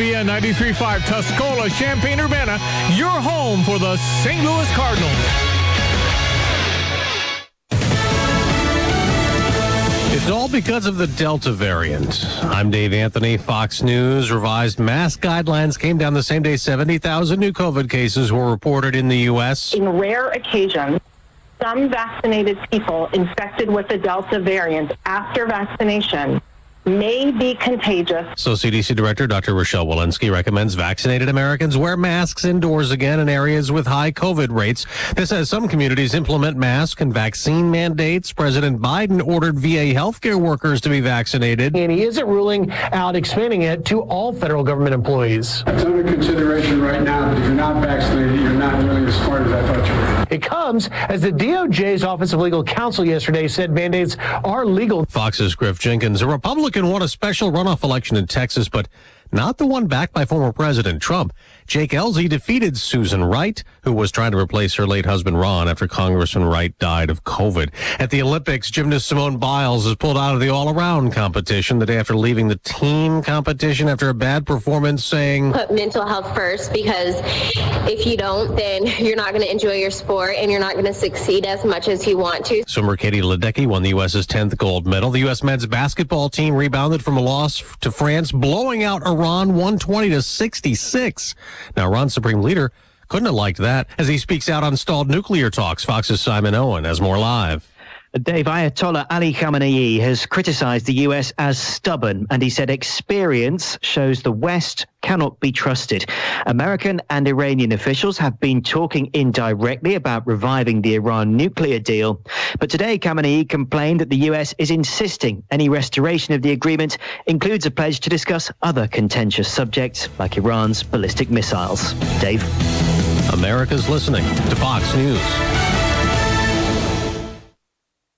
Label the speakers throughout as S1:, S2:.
S1: Via 93.5 Tuscola, Champaign, Urbana, your home for the St. Louis Cardinals.
S2: It's all because of the Delta variant. I'm Dave Anthony, Fox News. Revised mask guidelines came down the same day 70,000 new COVID cases were reported in the U.S.
S3: In rare occasions, some vaccinated people infected with the Delta variant after vaccination may be contagious.
S2: So CDC Director Dr. Rochelle Walensky recommends vaccinated Americans wear masks indoors again in areas with high COVID rates. This as some communities implement mask and vaccine mandates. President Biden ordered VA healthcare workers to be vaccinated.
S4: And he isn't ruling out expanding it to all federal government employees.
S5: It's under consideration right now, but if you're not vaccinated, you're not really as smart as I thought you were.
S4: It comes as the DOJ's Office of Legal Counsel yesterday said mandates are legal.
S2: Fox's Griff Jenkins, a Republican, won a special runoff election in Texas, but not the one backed by former President Trump. Jake Ellzey defeated Susan Wright, who was trying to replace her late husband Ron after Congressman Wright died of COVID. At the Olympics, gymnast Simone Biles is pulled out of the all-around competition the day after leaving the team competition after a bad performance, saying,
S6: Put mental health first because if you don't, then you're not going to enjoy your sport and you're not going to succeed as much as you want to.
S2: Swimmer Katie Ledecky won the U.S.'s 10th gold medal. The U.S. men's basketball team rebounded from a loss to France, blowing out Iran 120 to 66. Now, Iran's supreme leader couldn't have liked that as he speaks out on stalled nuclear talks. Fox's Simon Owen has more live.
S7: Dave, Ayatollah Ali Khamenei has criticized the US as stubborn, and he said experience shows the West cannot be trusted. American and Iranian officials have been talking indirectly about reviving the Iran nuclear deal. But today, Khamenei complained that the US is insisting any restoration of the agreement includes a pledge to discuss other contentious subjects like Iran's ballistic missiles. Dave?
S2: America's listening to Fox News.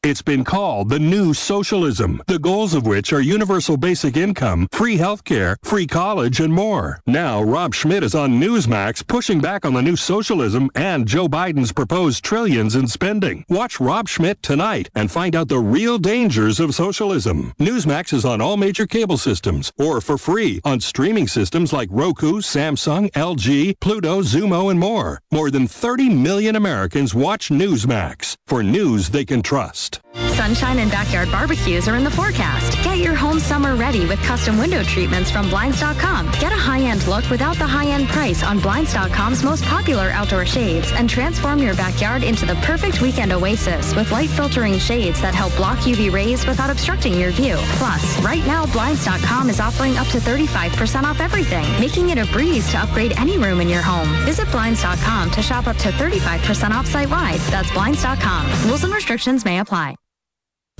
S8: It's been called the new socialism, the goals of which are universal basic income, free healthcare, free college, and more. Now, Rob Schmitt is on Newsmax pushing back on the new socialism and Joe Biden's proposed trillions in spending. Watch Rob Schmitt tonight and find out the real dangers of socialism. Newsmax is on all major cable systems or for free on streaming systems like Roku, Samsung, LG, Pluto, Xumo, and more. More than 30 million Americans watch Newsmax for news they can trust. Podcast.
S9: Sunshine and backyard barbecues are in the forecast. Get your home summer ready with custom window treatments from Blinds.com. Get a high-end look without the high-end price on Blinds.com's most popular outdoor shades and transform your backyard into the perfect weekend oasis with light filtering shades that help block UV rays without obstructing your view. Plus, right now Blinds.com is offering up to 35% off everything, making it a breeze to upgrade any room in your home. Visit Blinds.com to shop up to 35% off site-wide. That's Blinds.com. Rules and restrictions may apply.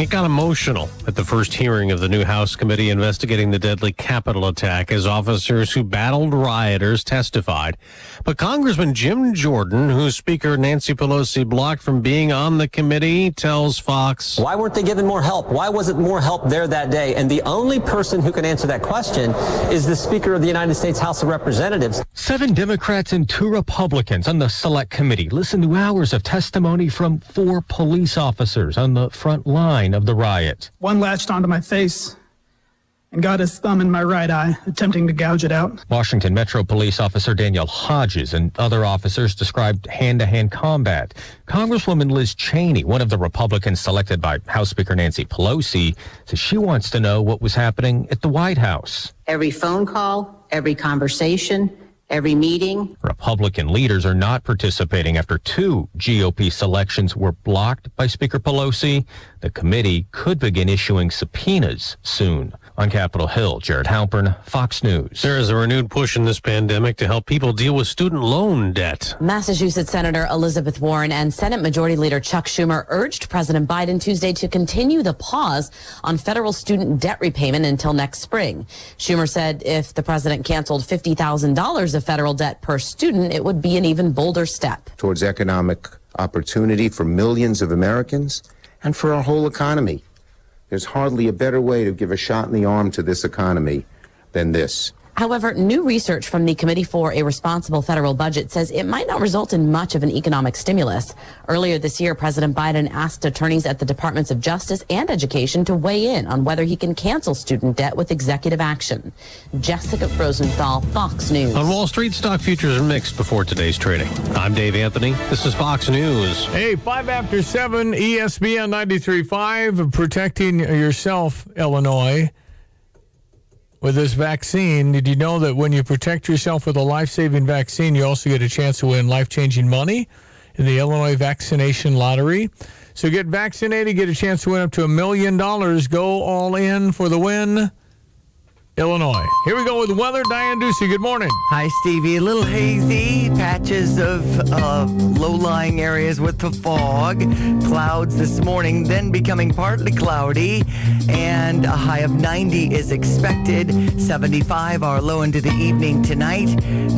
S2: It got emotional at the first hearing of the new House committee investigating the deadly Capitol attack as officers who battled rioters testified. But Congressman Jim Jordan, who Speaker Nancy Pelosi blocked from being on the committee, tells Fox.
S10: Why weren't they given more help? Why wasn't more help there that day? And the only person who can answer that question is the Speaker of the United States House of Representatives.
S11: Seven Democrats and two Republicans on the Select Committee listened to hours of testimony from four police officers on the front line of the riot.
S12: One latched onto my face and got his thumb in my right eye, attempting to gouge it out.
S11: Washington Metro Police Officer Daniel Hodges and other officers described hand-to-hand combat. Congresswoman Liz Cheney, one of the Republicans selected by House Speaker Nancy Pelosi, says she wants to know what was happening at the White House.
S13: Every phone call, every conversation, every meeting.
S11: Republican leaders are not participating after two GOP selections were blocked by Speaker Pelosi. The committee could begin issuing subpoenas soon. On Capitol Hill, Jared Halpern, Fox News.
S2: There is a renewed push in this pandemic to help people deal with student loan debt.
S14: Massachusetts Senator Elizabeth Warren and Senate Majority Leader Chuck Schumer urged President Biden Tuesday to continue the pause on federal student debt repayment until next spring. Schumer said if the president canceled $50,000 of federal debt per student, it would be an even bolder step
S15: towards economic opportunity for millions of Americans and for our whole economy. There's hardly a better way to give a shot in the arm to this economy than this.
S14: However, new research from the Committee for a Responsible Federal Budget says it might not result in much of an economic stimulus. Earlier this year, President Biden asked attorneys at the Departments of Justice and Education to weigh in on whether he can cancel student debt with executive action. Jessica Rosenthal, Fox News.
S2: On Wall Street, stock futures are mixed before today's trading. I'm Dave Anthony. This is Fox News.
S1: Hey, five after seven, ESPN 93.5, protecting yourself, Illinois. With this vaccine, did you know that when you protect yourself with a life saving vaccine, you also get a chance to win life changing money in the Illinois Vaccination Lottery? So get vaccinated, get a chance to win up to a million dollars. Go all in for the win. Illinois. Here we go with weather. Diane Ducey, good morning.
S16: Hi, Stevie. A little hazy, patches of uh, low lying areas with the fog, clouds this morning, then becoming partly cloudy, and a high of 90 is expected. 75 our low into the evening tonight.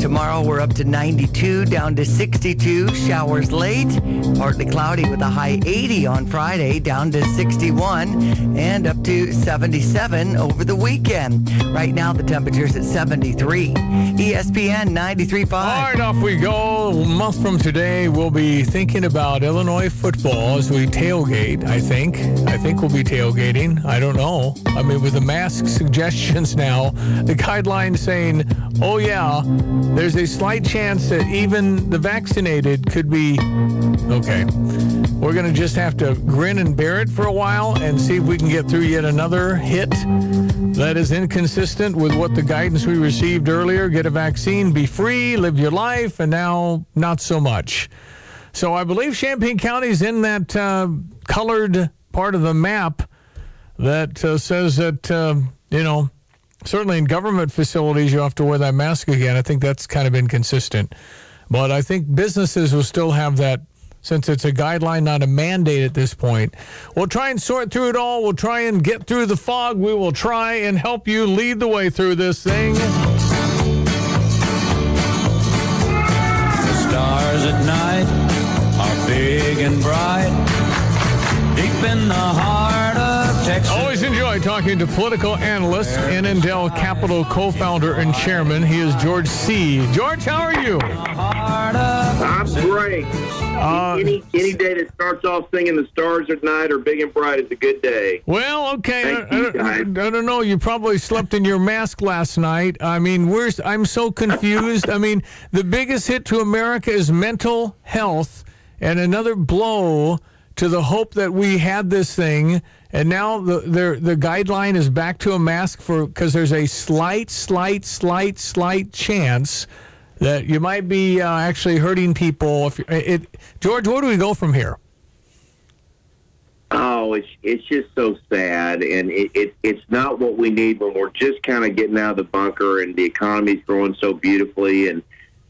S16: Tomorrow we're up to 92, down to 62, showers late, partly cloudy with a high 80 on Friday, down to 61, and up to 77 over the weekend. Right now, the temperature's at 73. ESPN 93.5.
S1: All right, off we go. A month from today, we'll be thinking about Illinois football as we tailgate, I think. I think we'll be tailgating. I don't know. I mean, with the mask suggestions now, the guidelines saying, oh, yeah, there's a slight chance that even the vaccinated could be. Okay. We're going to just have to grin and bear it for a while and see if we can get through yet another hit that is inconsistent with what the guidance we received earlier. Get a vaccine, be free, live your life, and now not so much. So I believe Champaign County is in that uh, colored part of the map that uh, says that, uh, you know, certainly in government facilities, you have to wear that mask again. I think that's kind of inconsistent. But I think businesses will still have that since it's a guideline, not a mandate at this point. We'll try and sort through it all. We'll try and get through the fog. We will try and help you lead the way through this thing.
S17: The stars at night are big and bright. Deep in the heart of Texas.
S1: Enjoy talking to political analyst, Annandale Capital co-founder and chairman. He is George Seay. George, how are you?
S18: I'm great.
S1: Uh,
S18: any any day that starts off singing the stars at night or big and bright is a good day.
S1: Well, okay. I, I don't- I don't know. You probably slept in your mask last night. I mean, where's? I'm so confused. I mean, the biggest hit to America is mental health, and another blow to the hope that we had this thing. And now the the, the guideline is back to a mask for because there's a slight, slight, slight, slight chance that you might be uh, actually hurting people. If it, George, where do we go from here?
S18: Oh, it's it's just so sad, and it, it it's not what we need when we're just kind of getting out of the bunker and the economy's growing so beautifully. And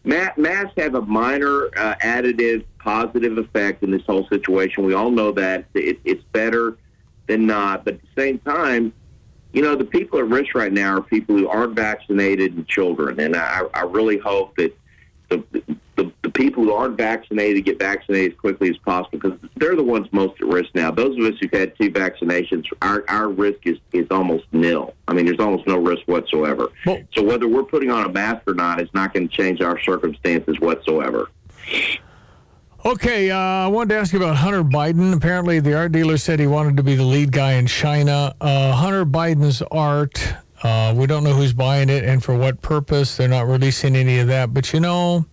S18: masks have a minor uh, additive positive effect in this whole situation. We all know that it, it's better than not, but at the same time, you know, the people at risk right now are people who aren't vaccinated and children, and I, I really hope that the, the the people who aren't vaccinated get vaccinated as quickly as possible because they're the ones most at risk now. Those of us who've had two vaccinations, our our risk is is almost nil. I mean, there's almost no risk whatsoever. so whether we're putting on a mask or not is not going to change our circumstances whatsoever.
S1: Okay, uh, I wanted to ask you about Hunter Biden. Apparently, the art dealer said he wanted to be the lead guy in China. Uh, Hunter Biden's art, uh, we don't know who's buying it and for what purpose. They're not releasing any of that. But you know,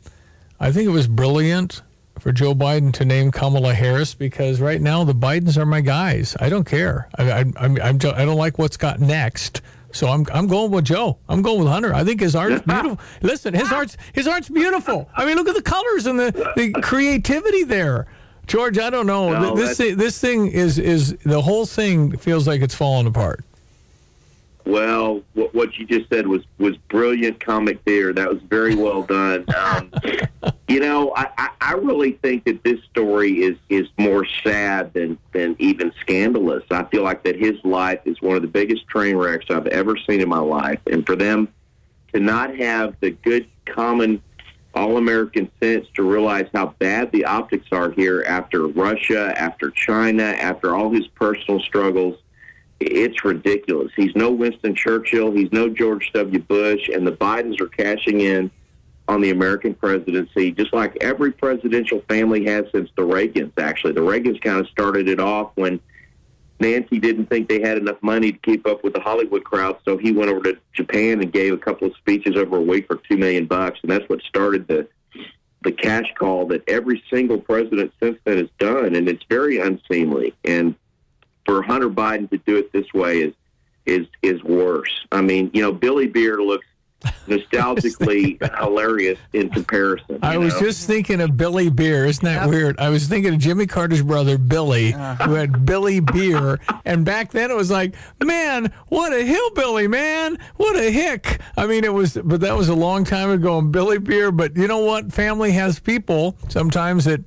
S1: I think it was brilliant for Joe Biden to name Kamala Harris because right now the Bidens are my guys. I don't care. I, I, I'm, I'm, I don't like what's got next. So I'm I'm going with Joe. I'm going with Hunter. I think his art's beautiful. Listen, his art's his art's beautiful. I mean, look at the colors and the, the creativity there. George, I don't know.
S18: No,
S1: this thing, this thing is is the whole thing feels like it's falling apart.
S18: Well, what, what you just said was was brilliant comic theater. That was very well done. Um, you know, I, I, I really think that this story is is more sad than than even scandalous. I feel like that his life is one of the biggest train wrecks I've ever seen in my life, and for them to not have the good common all American sense to realize how bad the optics are here after Russia, after China, after all his personal struggles it's ridiculous. He's no Winston Churchill. He's no George W. Bush, and the Bidens are cashing in on the American presidency, just like every presidential family has since the Reagans. Actually, the Reagans kind of started it off when Nancy didn't think they had enough money to keep up with the Hollywood crowd, so he went over to Japan and gave a couple of speeches over a week for two million bucks, and that's what started the the cash call that every single president since then has done, and it's very unseemly. And for Hunter Biden to do it this way is is is worse. I mean, you know, Billy Beer looks nostalgically hilarious in comparison.
S1: I was
S18: know?
S1: just thinking of Billy Beer. Isn't that weird? I was thinking of Jimmy Carter's brother, Billy, uh-huh. who had Billy Beer. And back then it was like, man, what a hillbilly, man. What a hick. I mean, it was, but that was a long time ago. And Billy Beer, but you know what? Family has people sometimes that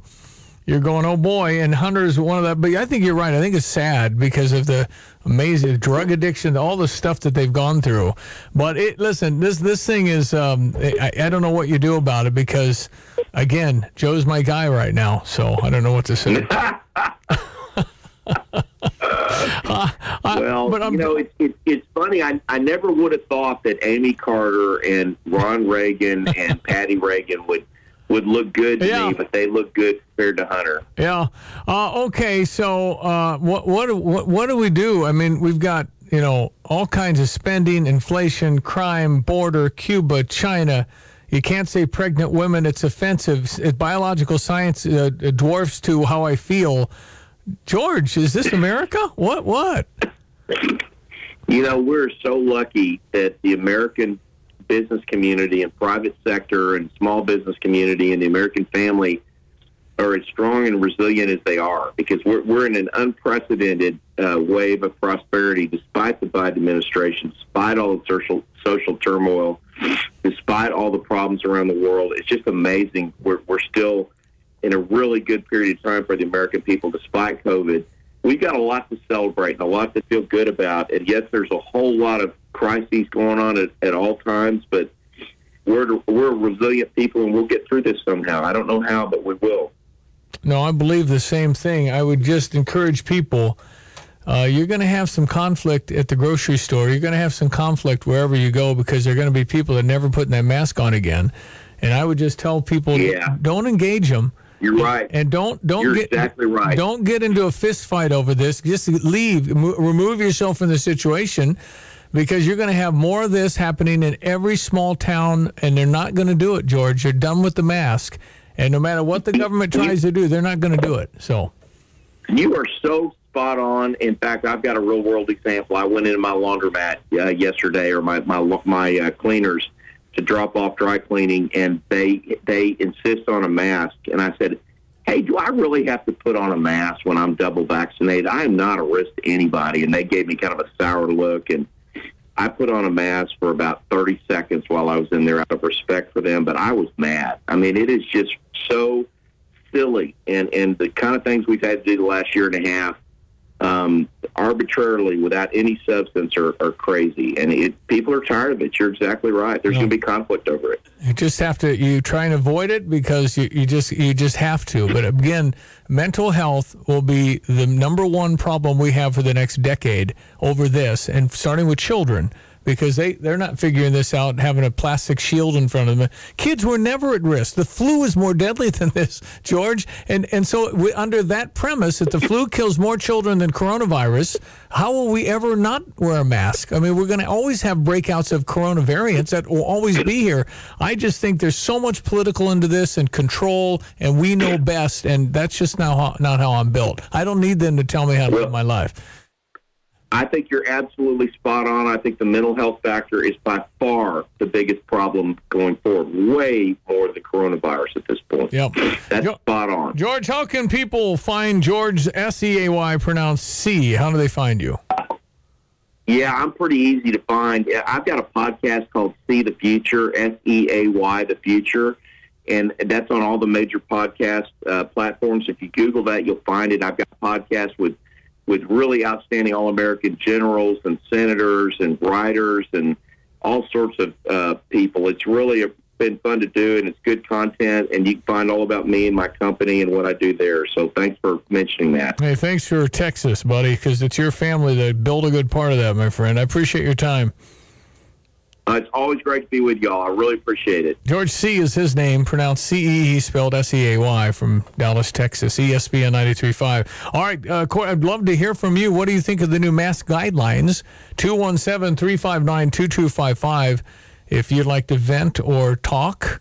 S1: you're going, oh boy. And Hunter's one of that. But I think you're right. I think it's sad because of the amazing drug addiction, all the stuff that they've gone through. But it, listen, this this thing is, um, I, I don't know what you do about it because, again, Joe's my guy right now. So I don't know what to say.
S18: well,
S1: but I'm-
S18: you know, it's it's it's funny. I I never would have thought that Amy Carter and Ron Reagan and Patti Reagan would would look good to
S1: Yeah.
S18: me, but they look good compared to Hunter.
S1: Yeah. Uh, okay. So uh, what what do- what what do we do? I mean, we've got you know all kinds of spending, inflation, crime, border, Cuba, China. You can't say pregnant women; it's offensive. It, biological science uh, dwarfs to how I feel. George, is this America? What? What?
S18: You know, we're so lucky that the American business community and private sector and small business community and the American family are as strong and resilient as they are because we're, we're in an unprecedented uh, wave of prosperity despite the Biden administration, despite all the social, social turmoil, despite all the problems around the world. It's just amazing. We're, we're still in a really good period of time for the American people despite COVID we've got a lot to celebrate and a lot to feel good about. And yes, there's a whole lot of crises going on at, at all times, but we're we're resilient people and we'll get through this somehow. I don't know how, but we will.
S1: No, I believe the same thing. I would just encourage people. Uh, you're going to have some conflict at the grocery store. You're going to have some conflict wherever you go because there are going to be people that never putting that mask on again. And I would just tell people,
S18: Yeah.
S1: don't engage them.
S18: You're right.
S1: And don't don't
S18: You're
S1: get
S18: exactly right.
S1: Don't get into a fist fight over this. Just leave. Mo- remove yourself from the situation because you're going to have more of this happening in every small town, and they're not going to do it, George. You're done with the mask, and no matter what the government tries to do, they're not going to do it. So.
S18: You are so spot on. In fact, I've got a real world example. I went into my laundromat uh, yesterday, or my my my uh, cleaners, to drop off dry cleaning, and they they insist on a mask. And I said, "Hey, do I really have to put on a mask when I'm double vaccinated? I am not a risk to anybody." And they gave me kind of a sour look, and I put on a mask for about 30 seconds while I was in there out of respect for them. But I was mad. I mean, it is just so silly, and and the kind of things we've had to do the last year and a half um, arbitrarily without any substance are, are crazy, and it, people are tired of it. You're exactly right. There's going to be conflict over it.
S1: You just have to you try and avoid it because you, you just you just have to. But again, mental health will be the number one problem we have for the next decade over this, and starting with children because they they're not figuring this out having a plastic shield in front of them. Kids were never at risk. The flu is more deadly than this, George, and and so we, under that premise that the flu kills more children than coronavirus, how will we ever not wear a mask? I mean, we're going to always have breakouts of corona variants that will always be here. I just think there's so much political into this and control, and we know best, and that's just not how, not how I'm built. I don't need them to tell me how to live my life.
S18: I think you're absolutely spot on. I think the mental health factor is by far the biggest problem going forward, way more than coronavirus at this point.
S1: Yep.
S18: That's spot on.
S1: George, how can people find George S E A Y pronounced C? How do they find you?
S18: Yeah, I'm pretty easy to find. I've got a podcast called See the Future, S E A Y, the future. And that's on all the major podcast uh, platforms. If you Google that, you'll find it. I've got podcasts with, with really outstanding All American generals and senators and writers and all sorts of uh, people. It's really a, been fun to do, and it's good content. And you can find all about me and my company and what I do there. So thanks for mentioning that.
S1: Hey, thanks for Texas, buddy, because it's your family that built a good part of that, my friend. I appreciate your time.
S18: Uh, it's always great to be with y'all. I really appreciate it.
S1: George Seay is his name, pronounced C E. He spelled S E A Y from Dallas, Texas. E ESPN 93.5. All right, uh, Coy, I'd love to hear from you. What do you think of the new mask guidelines? 217 359 2255. If you'd like to vent or talk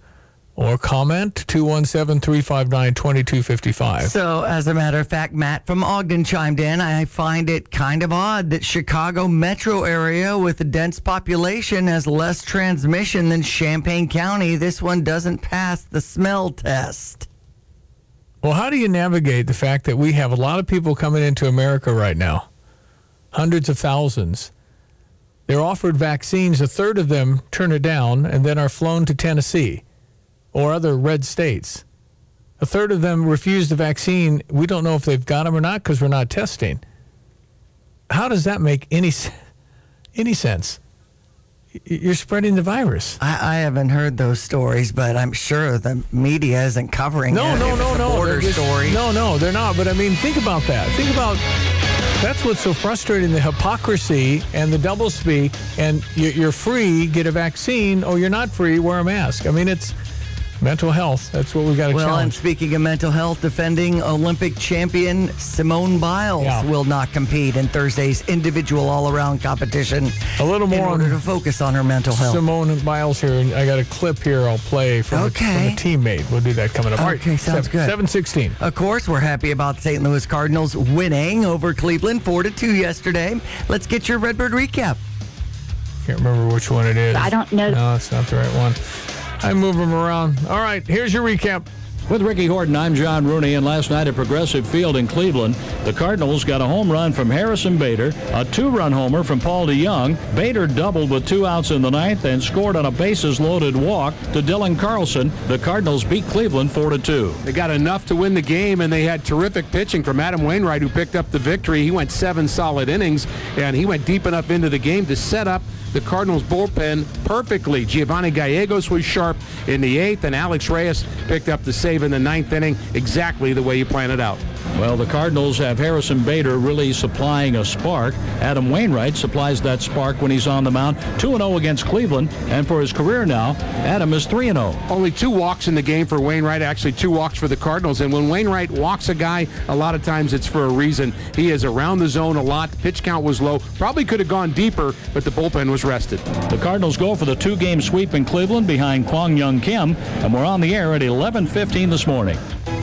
S1: or comment, 217 359 2255.
S16: So, as a matter of fact, Matt from Ogden chimed in. I find it kind of odd that Chicago metro area with a dense population has less transmission than Champaign County. This one doesn't pass the smell test.
S1: Well, how do you navigate the fact that we have a lot of people coming into America right now? Hundreds of thousands. They're offered vaccines, a third of them turn it down and then are flown to Tennessee or other red states. A third of them refuse the vaccine. We don't know if they've got them or not because we're not testing. How does that make any any sense? You're spreading the virus.
S16: I, I haven't heard those stories, but I'm sure the media isn't covering
S1: No,
S16: it.
S1: no, no, no.
S16: Border
S1: just-
S16: story.
S1: No, no, they're not. But I mean, think about that. Think about that's what's so frustrating: the hypocrisy and the doublespeak. And you- you're free, get a vaccine, or you're not free, wear a mask. I mean, it's mental health. That's what we got to
S16: Well, and
S1: challenge.
S16: speaking of mental health, defending Olympic champion Simone Biles
S1: Yeah.
S16: will not compete in Thursday's individual all-around competition.
S1: A little more
S16: in order
S1: on
S16: to focus on her mental health.
S1: Simone Biles here, and I got a clip here I'll play from,
S16: Okay.
S1: a, from a teammate. We'll do that coming up. All right,
S16: Okay, sounds
S1: seven-
S16: good.
S1: 716.
S16: Of course, we're happy about the St. Louis Cardinals winning over Cleveland 4 to 2 yesterday. Let's get your Redbird recap.
S1: Can't remember which one it is.
S19: I don't know.
S1: No, it's not the right one. I move them around. All right, here's your recap.
S20: With Ricky Horton, I'm John Rooney, and last night at Progressive Field in Cleveland, the Cardinals got a home run from Harrison Bader, a two-run homer from Paul DeJong. Bader doubled with two outs in the ninth and scored on a bases-loaded walk to Dylan Carlson. The Cardinals beat Cleveland 4-2.
S21: They got enough to win the game, and they had terrific pitching from Adam Wainwright, who picked up the victory. He went seven solid innings, and he went deep enough into the game to set up the Cardinals bullpen perfectly. Giovanni Gallegos was sharp in the eighth, and Alex Reyes picked up the save in the ninth inning, exactly the way you planned it out.
S20: Well, the Cardinals have Harrison Bader really supplying a spark. Adam Wainwright supplies that spark when he's on the mound. 2-0 against Cleveland, and for his career now, Adam is 3-0.
S21: Only two walks in the game for Wainwright, actually two walks for the Cardinals. And when Wainwright walks a guy, a lot of times it's for a reason. He is around the zone a lot. Pitch count was low. Probably could have gone deeper, but the bullpen was rested.
S20: The Cardinals go for the two-game sweep in Cleveland behind Kwang Hyun Kim, and we're on the air at 11:15 this morning.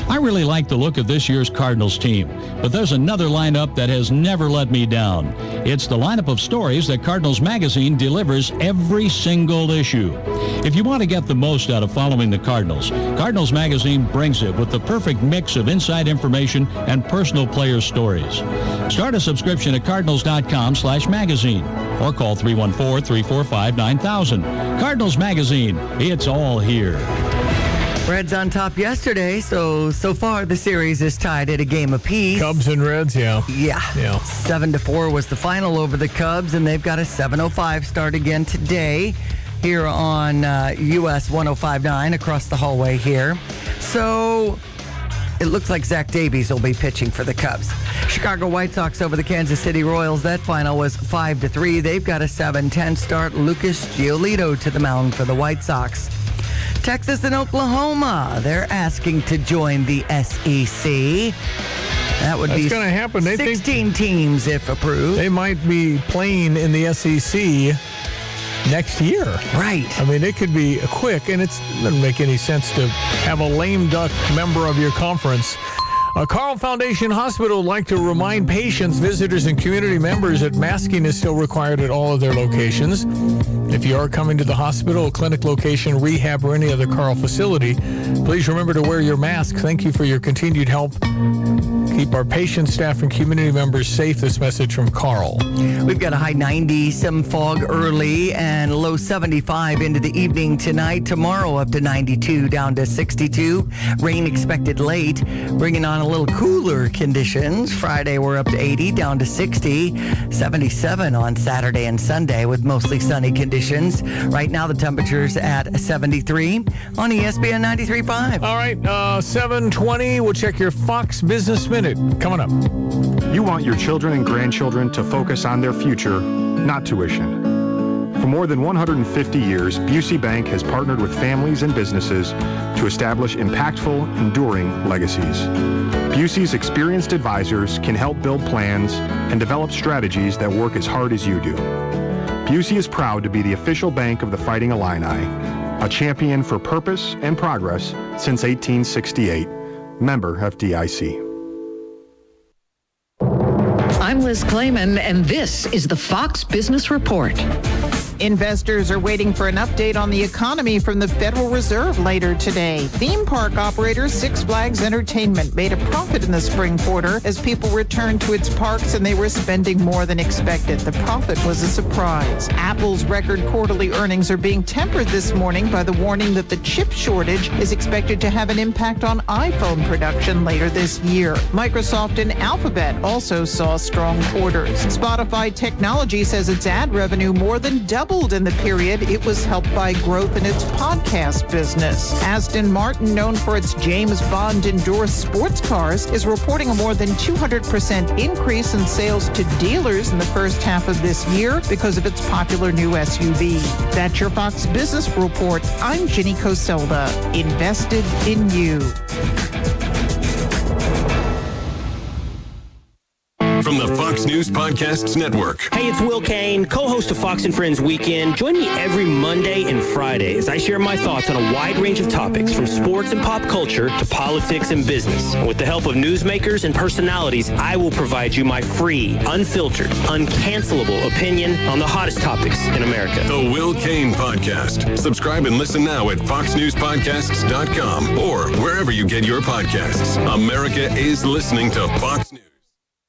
S20: I really like the look of this year's Cardinals team, but there's another lineup that has never let me down. It's the lineup of stories that Cardinals Magazine delivers every single issue. If you want to get the most out of following the Cardinals, Cardinals Magazine brings it with the perfect mix of inside information and personal player stories. Start a subscription at cardinals.com slash magazine or call 314-345-9000. Cardinals Magazine, it's all here.
S16: Reds on top yesterday, so so far the series is tied at a game apiece.
S1: Cubs and Reds, yeah.
S16: Yeah.
S1: Yeah.
S16: Seven to four was the final over the Cubs, and they've got a 7:05 start again today here on uh, US 105.9 across the hallway here. So it looks like Zach Davies will be pitching for the Cubs. Chicago White Sox over the Kansas City Royals. That final was five to three. They've got a 7-10 start. Lucas Giolito to the mound for the White Sox. Texas and Oklahoma. They're asking to join the SEC. That would
S1: That's
S16: be
S1: gonna happen. They think-
S16: 16 teams if approved.
S1: They might be playing in the SEC next year.
S16: Right.
S1: I mean, it could be quick, and it's, it doesn't make any sense to have a lame duck member of your conference. A Carle Foundation Hospital would like to remind patients, visitors, and community members that masking is still required at all of their locations. If you are coming to the hospital, clinic location, rehab, or any other Carle facility, please remember to wear your mask. Thank you for your continued help keep our patients, staff, and community members safe. This message from Carle.
S16: We've got a high 90, some fog early, and low 75 into the evening tonight. Tomorrow up to 92, down to 62. Rain expected late, bringing on a little cooler conditions. Friday we're up to 80, down to 60. 77 on Saturday and Sunday with mostly sunny conditions. Right now the temperature's at 73 on ESPN 93.5.
S1: All right, uh, 720. We'll check your Fox Business Minute coming up.
S19: You want your children and grandchildren to focus on their future, not tuition. For more than 150 years, Busey Bank has partnered with families and businesses to establish impactful, enduring legacies. Busey's experienced advisors can help build plans and develop strategies that work as hard as you do. Busey is proud to be the official bank of the Fighting Illini, a champion for purpose and progress since 1868. Member of
S22: FDIC. Liz Claman, and this is the Fox Business Report.
S23: Investors are waiting for an update on the economy from the Federal Reserve later today. Theme park operator Six Flags Entertainment made a profit in the spring quarter as people returned to its parks and they were spending more than expected. The profit was a surprise. Apple's record quarterly earnings are being tempered this morning by the warning that the chip shortage is expected to have an impact on iPhone production later this year. Microsoft and Alphabet also saw strong quarters. Spotify Technology says its ad revenue more than doubled in the period. It was helped by growth in its podcast business. Aston Martin, known for its James Bond endorsed sports cars, is reporting a more than 200% increase in sales to dealers in the first half of this year because of its popular new SUV. That's your Fox Business Report. I'm Ginny Coselda. Invested in you.
S24: From the Fox News Podcasts Network.
S25: Hey, it's Will Cain, co-host of Fox and Friends Weekend. Join me every Monday and Friday as I share my thoughts on a wide range of topics from sports and pop culture to politics and business. And with the help of newsmakers and personalities, I will provide you my free, unfiltered, uncancelable opinion on the hottest topics in America.
S24: The Will Cain Podcast. Subscribe and listen now at foxnewspodcasts.com or wherever you get your podcasts. America is listening to Fox News.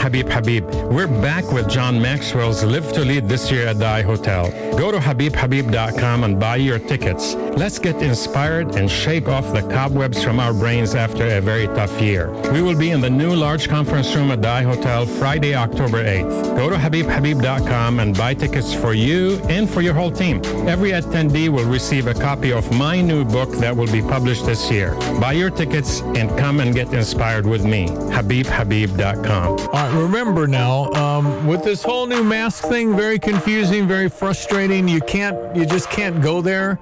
S26: Habib Habib. We're back with John Maxwell's Live to Lead this year at the I Hotel. Go to habibhabib.com and buy your tickets. Let's get inspired and shake off the cobwebs from our brains after a very tough year. We will be in the new large conference room at the I Hotel Friday, October 8th. Go to habibhabib.com and buy tickets for you and for your whole team. Every attendee will receive a copy of my new book that will be published this year. Buy your tickets and come and get inspired with me. habibhabib.com.
S1: remember now, um, with this whole new mask thing, very confusing, very frustrating. You can't, you just can't go there.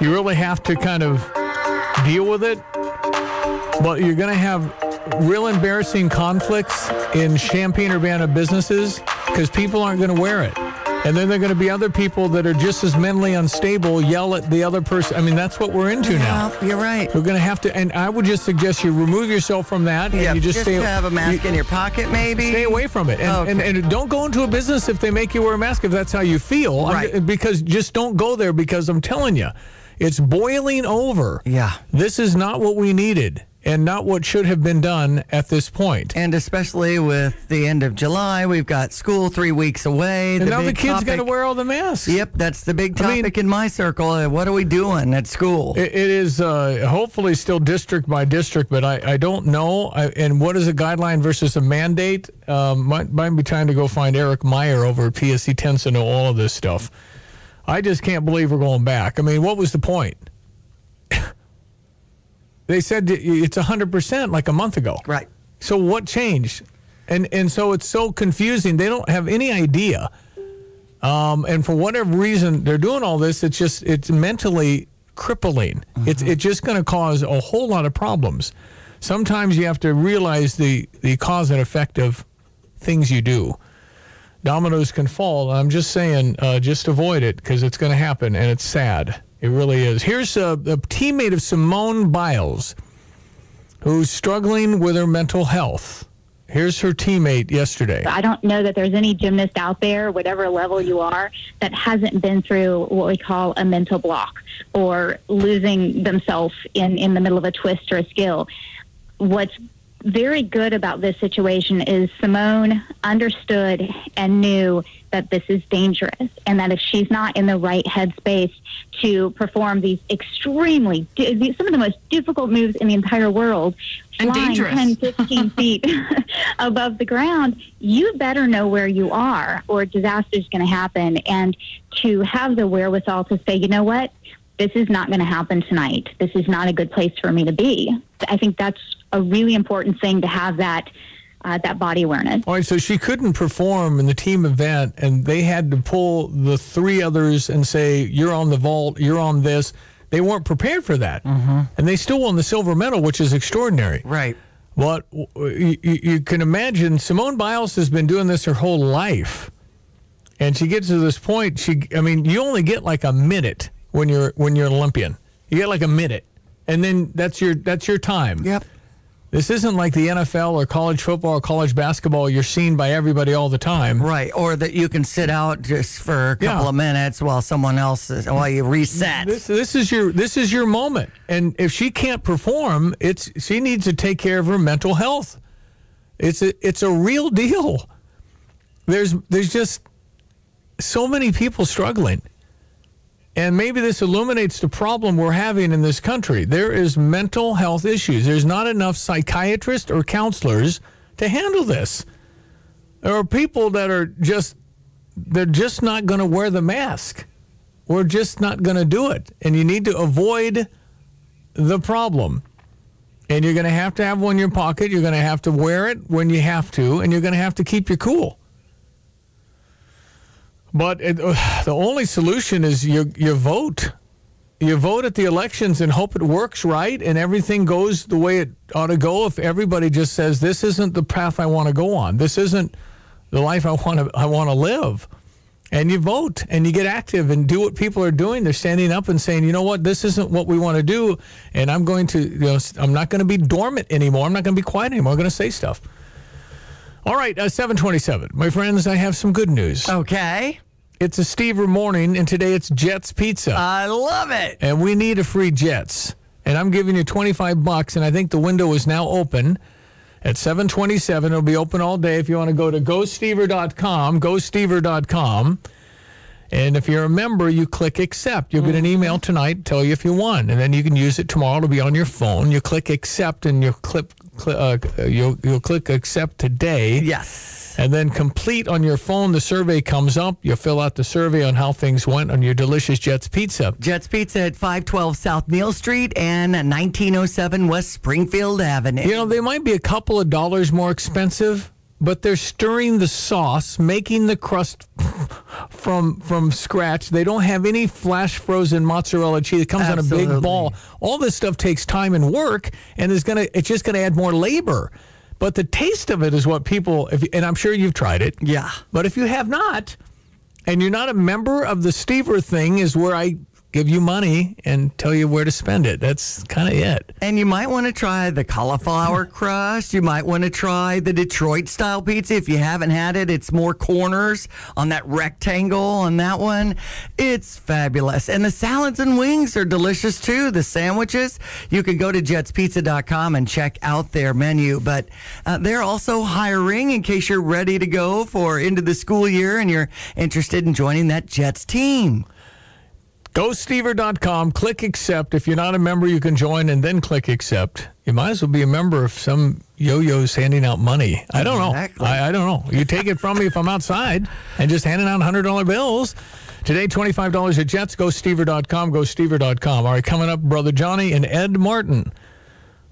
S1: You really have to kind of deal with it. But you're going to have real embarrassing conflicts in Champaign Urbana businesses because people aren't going to wear it. And then there are going to be other people that are just as mentally unstable yell at the other person. I mean, that's what we're into now.
S16: You're right.
S1: We're going to have to, and I would just suggest you remove yourself from that and
S16: Yeah,
S1: you just,
S16: just
S1: stay.
S16: have a mask
S1: you-
S16: in your pocket, maybe.
S1: Stay away from it, and, and, and don't go into a business if they make you wear a mask if that's how you feel. I'm-
S16: Right.
S1: because just don't go there because I'm telling you, it's boiling over.
S16: Yeah.
S1: This is not what we needed, and not what should have been done at this point.
S16: And especially with the end of July, we've got school three weeks away.
S1: And now the kids got to wear all the masks.
S16: Yep, that's the big
S1: I mean-
S16: topic in my circle. Uh, What are we doing at school?
S1: It, it is uh, hopefully still district by district, but I, I don't know. I, and what is a guideline versus a mandate? Um, might, might be time to go find Eric Meyer over at PSC tends to know all of this stuff. I just can't believe we're going back. I mean, what was the point? they said it's 100% like a month ago.
S16: Right.
S1: So what changed? And and so it's so confusing. They don't have any idea. Um, and for whatever reason they're doing all this, it's just it's mentally crippling. It's it's just going to cause a whole lot of problems. sometimes you have to realize the, the cause and effect of things you do. Dominoes can fall. I'm just saying, uh, just avoid it because it's going to happen and it's sad. It really is. Here's a, a teammate of Simone Biles who's struggling with her mental health. Here's her teammate yesterday.
S27: I don't know that there's any gymnast out there, whatever level you are, that hasn't been through what we call a mental block or losing themselves in, in the middle of a twist or a skill. What's very good about this situation is Simone understood and knew that this is dangerous and that if she's not in the right headspace to perform these extremely some of the most difficult moves in the entire world
S28: And
S27: flying
S28: dangerous.
S27: 10 15 feet above the ground you better know where you are or disaster is going to happen. And to have the wherewithal to say you know what? This is not going to happen tonight. This is not a good place for me to be. I think that's a really important thing to have that uh, that body awareness
S1: All right, so she couldn't perform in the team event, and they had to pull the three others and say, "You're on the vault. You're on this." They weren't prepared for that, and they still won the silver medal, which is extraordinary.
S16: Right.
S1: But you, you you can imagine Simone Biles has been doing this her whole life, and she gets to this point. She, I mean, you only get like a minute when you're when you're an Olympian. You get like a minute, and then that's your that's your time.
S16: Yep.
S1: This isn't like the NFL or college football or college basketball. You're seen by everybody all the time.
S16: Right, or that you can sit out just for a couple
S1: Yeah.
S16: of minutes while someone else is, while you reset.
S1: This, this is your this is your moment, and if she can't perform, it's she needs to take care of her mental health. It's a it's a real deal. There's there's just so many people struggling, and maybe this illuminates the problem we're having in this country. There is mental health issues. There's not enough psychiatrists or counselors to handle this. There are people that are just they're just not going to wear the mask. We're just not going to do it. And you need to avoid the problem. And you're going to have to have one in your pocket. You're going to have to wear it when you have to, and you're going to have to keep your cool. But it, uh, the only solution is you, you vote. You vote at the elections and hope it works right and everything goes the way it ought to go. If everybody just says, this isn't the path I want to go on, this isn't the life I want to I want to live, and you vote and you get active and do what people are doing. They're standing up and saying, you know what, this isn't what we want to do, and I'm going to, you know, I'm not going to be dormant anymore. I'm not going to be quiet anymore. I'm going to say stuff. All right, uh, 727. My friends, I have some good news.
S16: Okay.
S1: It's a Stever morning, and today it's Jets Pizza.
S16: I love it.
S1: And we need a free Jets. And I'm giving you 25 bucks, and I think the window is now open at 727. It'll be open all day if you want to go to gostever.com, gostever.com. And if you're a member, you click accept. You'll get an email tonight, tell you if you won, and then you can use it tomorrow to be on your phone. You click accept, and you click, cl- uh, you'll you'll click accept today.
S16: Yes.
S1: And then complete on your phone. The survey comes up. You fill out the survey on how things went on your delicious Jets Pizza.
S16: Jets Pizza at 512 South Neal Street and 1907 West Springfield Avenue.
S1: You know, they might be a couple of dollars more expensive, but they're stirring the sauce, making the crust from from scratch. They don't have any flash frozen mozzarella cheese. It comes on a big ball. All this stuff takes time and work, and is gonna it's just gonna add more labor. But the taste of it is what people, if, and I'm sure you've tried it.
S16: Yeah.
S1: But if you have not, and you're not a member of the Stever thing, is where I give you money and tell you where to spend it. That's kind of it.
S16: And you might want to try the cauliflower crust. You might want to try the Detroit style pizza. If you haven't had it, it's more corners on that rectangle on that one. It's fabulous. And the salads and wings are delicious too. The sandwiches, you can go to jetspizza.com and check out their menu. But uh, they're also hiring in case you're ready to go for into the school year and you're interested in joining that Jets team.
S1: GoStever.com, click accept. If you're not a member, you can join and then click accept. You might as well be a member if some yo-yo's handing out money. I don't know. I, I don't know. You take it from me if I'm outside and just handing out $100 bills. Today, $25 at Jets. GoStever.com, GoStever.com. All right, coming up, Brother Johnny and Ed Martin.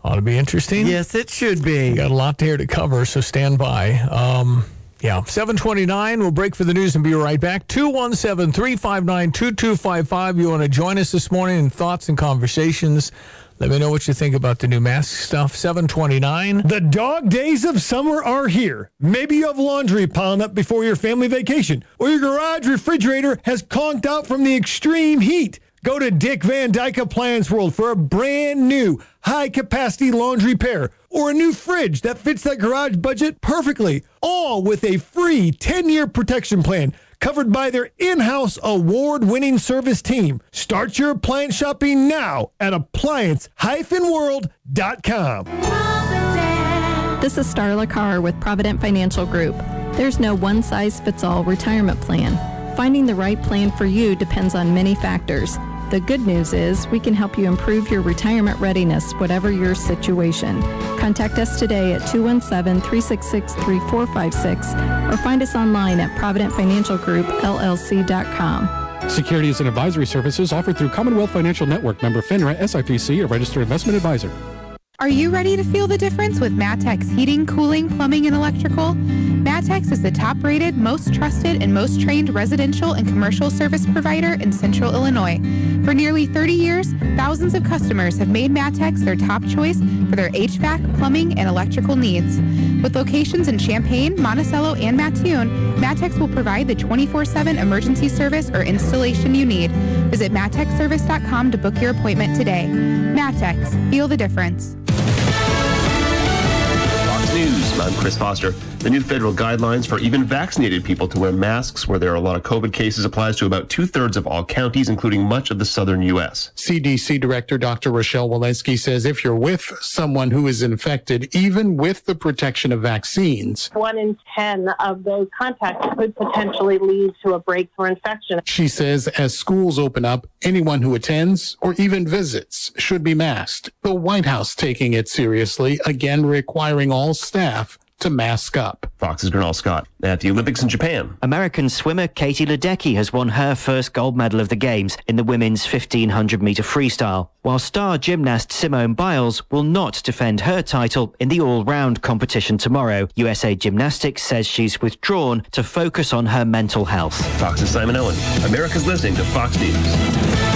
S1: Ought to be interesting.
S16: Yes, it should be.
S1: got a lot here to cover, so stand by. Um, Yeah, 729. We'll break for the news and be right back. 217 359 2255. You want to join us this morning in thoughts and conversations? Let me know what you think about the new mask stuff. 729.
S28: The dog days of summer are here. Maybe you have laundry piling up before your family vacation, or your garage refrigerator has conked out from the extreme heat. Go to Dick Van Dyke Appliance World for a brand new high capacity laundry pair or a new fridge that fits that garage budget perfectly, all with a free 10 year protection plan covered by their in house award winning service team. Start your appliance shopping now at appliance world.com.
S29: This is Starla Carr with Provident Financial Group. There's no one size fits all retirement plan. Finding the right plan for you depends on many factors. The good news is we can help you improve your retirement readiness, whatever your situation. Contact us today at 217 366 3456 or find us online at providentfinancialgroupllc.com.
S21: Securities and advisory services offered through Commonwealth Financial Network member FINRA SIPC, a registered investment advisor.
S30: Are you ready to feel the difference with Matex heating, cooling, plumbing, and electrical? Matex is the top rated, most trusted, and most trained residential and commercial service provider in central Illinois. For nearly 30 years, thousands of customers have made Matex their top choice for their HVAC, plumbing, and electrical needs. With locations in Champaign, Monticello, and Mattoon, Matex will provide the 24-7 emergency service or installation you need. Visit matexservice.com to book your appointment today. Matex, feel the difference.
S31: Fox News. I'm Chris Foster. The new federal guidelines for even vaccinated people to wear masks where there are a lot of COVID cases applies to about two thirds of all counties, including much of the southern U.S.
S32: CDC Director Dr. Rochelle Walensky says if you're with someone who is infected, even with the protection of vaccines,
S33: One in 10 of those contacts could potentially lead to a breakthrough infection.
S32: she says as schools open up, anyone who attends or even visits should be masked. The White House taking it seriously, again requiring all staff to mask up.
S31: Fox's Gernal Scott at the Olympics in Japan.
S34: American swimmer Katie Ledecky has won her first gold medal of the Games in the women's 1500 meter freestyle, while star gymnast Simone Biles will not defend her title in the all-round competition tomorrow. USA Gymnastics says she's withdrawn to focus on her mental health.
S31: Fox's Simon Owen. America's listening to Fox News.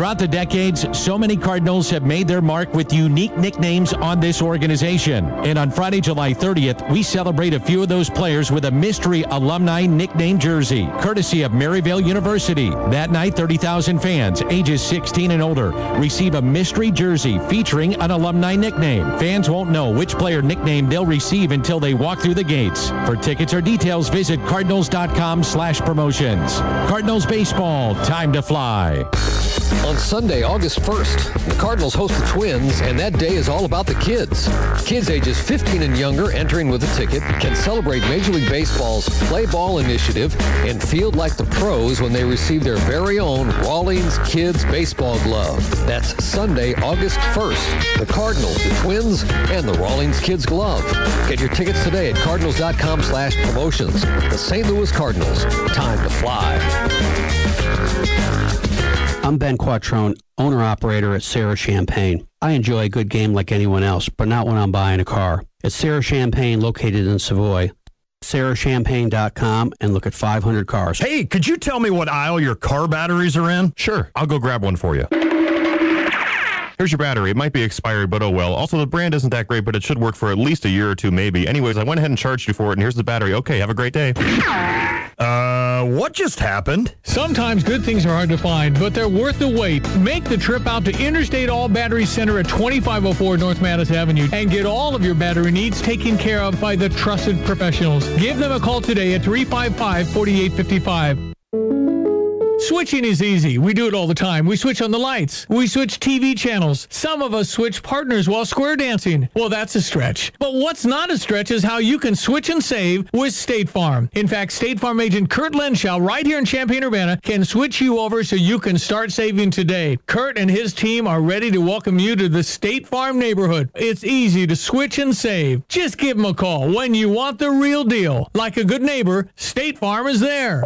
S20: Throughout the decades, so many Cardinals have made their mark with unique nicknames on this organization. And on Friday, July 30th, we celebrate a few of those players with a mystery alumni nickname jersey, courtesy of Maryville University. That night, 30,000 fans ages 16 and older receive a mystery jersey featuring an alumni nickname. Fans won't know which player nickname they'll receive until they walk through the gates. For tickets or details, visit cardinals.com slash promotions. Cardinals baseball, time to fly.
S35: On Sunday, August 1st, the Cardinals host the Twins, and that day is all about the kids. Kids ages 15 and younger entering with a ticket can celebrate Major League Baseball's Play Ball initiative and feel like the pros when they receive their very own Rawlings Kids Baseball Glove. That's Sunday, August 1st. The Cardinals, the Twins, and the Rawlings Kids Glove. Get your tickets today at cardinals.com slash promotions. The St. Louis Cardinals. Time to fly.
S36: I'm Ben Quattrone, owner operator at Serra Champaign. I enjoy a good game like anyone else, but not when I'm buying a car. It's Serra Champaign, located in Savoy, serrachampaign.com and look at 500 cars.
S37: Hey, could you tell me what aisle your car batteries are in? Sure, I'll go grab one for you. Here's your battery. It might be expired, but oh well. Also, the brand isn't that great, but it should work for at least a year or two, maybe. Anyways, I went ahead and charged you for it, and here's the battery. Okay, have a great day. Uh, Uh, what just happened?
S1: Sometimes good things are hard to find, but they're worth the wait. Make the trip out to Interstate All Battery Center at 2504 North Mattis Avenue and get all of your battery needs taken care of by the trusted professionals. Give them a call today at 355 4855. Switching is easy. We do it all the time. We switch on the lights. We switch TV channels. Some of us switch partners while square dancing. Well, that's a stretch. But what's not a stretch is how you can switch and save with State Farm. In fact, State Farm agent Kurt Lenschow, right here in Champaign-Urbana, can switch you over so you can start saving today. Kurt and his team are ready to welcome you to the State Farm neighborhood. It's easy to switch and save. Just give them a call when you want the real deal. Like a good neighbor, State Farm is there.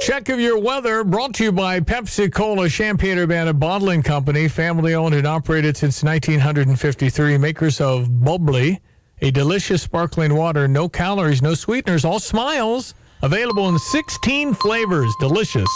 S1: Check of your weather brought to you by Pepsi Cola Champaign Urbana Bottling Company, family owned and operated since 1953, makers of bubly, a delicious sparkling water, no calories, no sweeteners, all smiles. Available in 16 flavors. Delicious.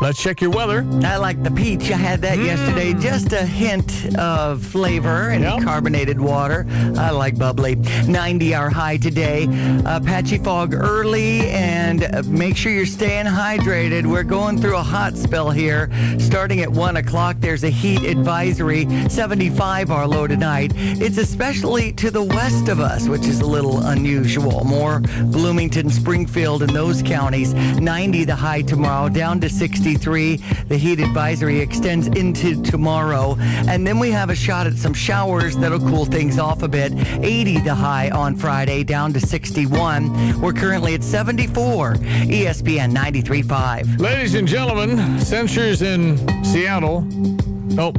S1: Let's check your weather.
S16: I like the peach. I had that yesterday. Just a hint of flavor in and carbonated water. I like bubly. 90 our high today. Uh, patchy fog early, and make sure you're staying hydrated. We're going through a hot spell here. Starting at 1 o'clock, there's a heat advisory. 75 our low tonight. It's especially to the west of us, which is a little unusual. More Bloomington, Springfield, and those counties. 90 the high tomorrow, down to 63. The heat advisory extends into tomorrow. And then we have a shot at some showers that'll cool things off a bit. 80 the high on Friday, down to 61. We're currently at 74. ESPN 93.5.
S1: Ladies and gentlemen, censors in Seattle. Oh.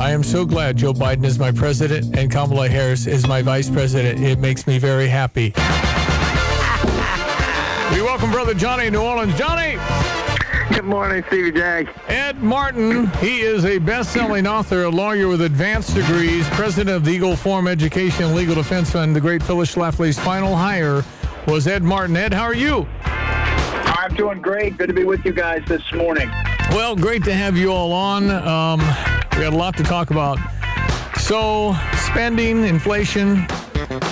S1: I am so glad Joe Biden is my president and Kamala Harris is my vice president. It makes me very happy. We welcome Brother Jonny New Orleans. Jonny!
S38: Good morning, Stevie J.
S1: Ed Martin, he is a best-selling author, a lawyer with advanced degrees, president of the Eagle Forum Education Legal Defense Fund. The great Phyllis Schlafly's final hire was Ed Martin. Ed, how are you?
S39: I'm doing great. Good to be with you guys this morning.
S1: Well, great to have you all on. Um, we got a lot to talk about. So, spending, inflation,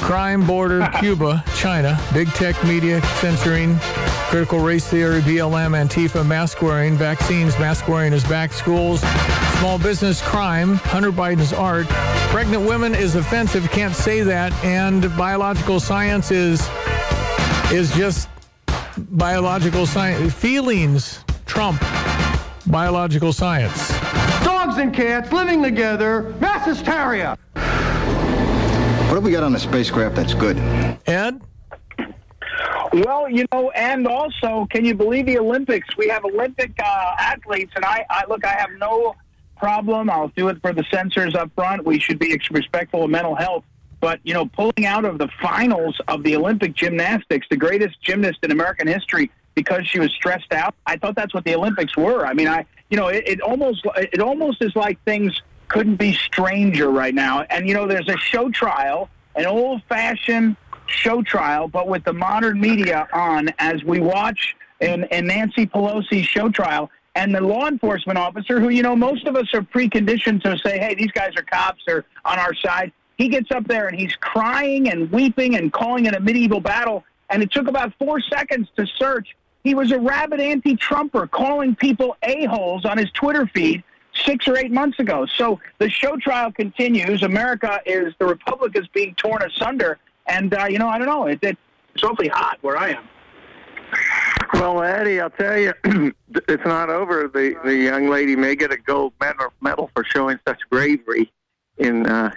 S1: crime, border, Cuba, China, big tech media censoring, critical race theory, BLM, Antifa, mask wearing, vaccines, mask wearing is back, schools, small business crime, Hunter Biden's art, pregnant women is offensive, can't say that, and biological science is is just biological science. Feelings trump biological science.
S40: Dogs and cats living together, mass hysteria.
S41: What have we got on the spacecraft that's good?
S1: Ed?
S39: Well, you know, and also, can you believe the Olympics? We have Olympic uh, athletes, and I, I look, I have no problem. I'll do it for the censors up front. We should be respectful of mental health. But, you know, pulling out of the finals of the Olympic gymnastics, the greatest gymnast in American history, because she was stressed out, I thought that's what the Olympics were. I mean, I, you know, it, it almost, it almost is like things couldn't be stranger right now. And, you know, there's a show trial, an old fashioned show trial, but with the modern media on as we watch in, in Nancy Pelosi's show trial. And the law enforcement officer, who, you know, most of us are preconditioned to say, hey, these guys are cops, they're on our side. He gets up there and he's crying and weeping and calling it a medieval battle. And it took about four seconds to search. He was a rabid anti Trumper calling people a-holes on his Twitter feed six or eight months ago. So the show trial continues. America is, the Republic is being torn asunder. And, uh, you know, I don't know. It, it, it's awfully hot where I am.
S38: Well, Eddie, I'll tell you, it's not over. The the young lady may get a gold medal, medal for showing such bravery in uh,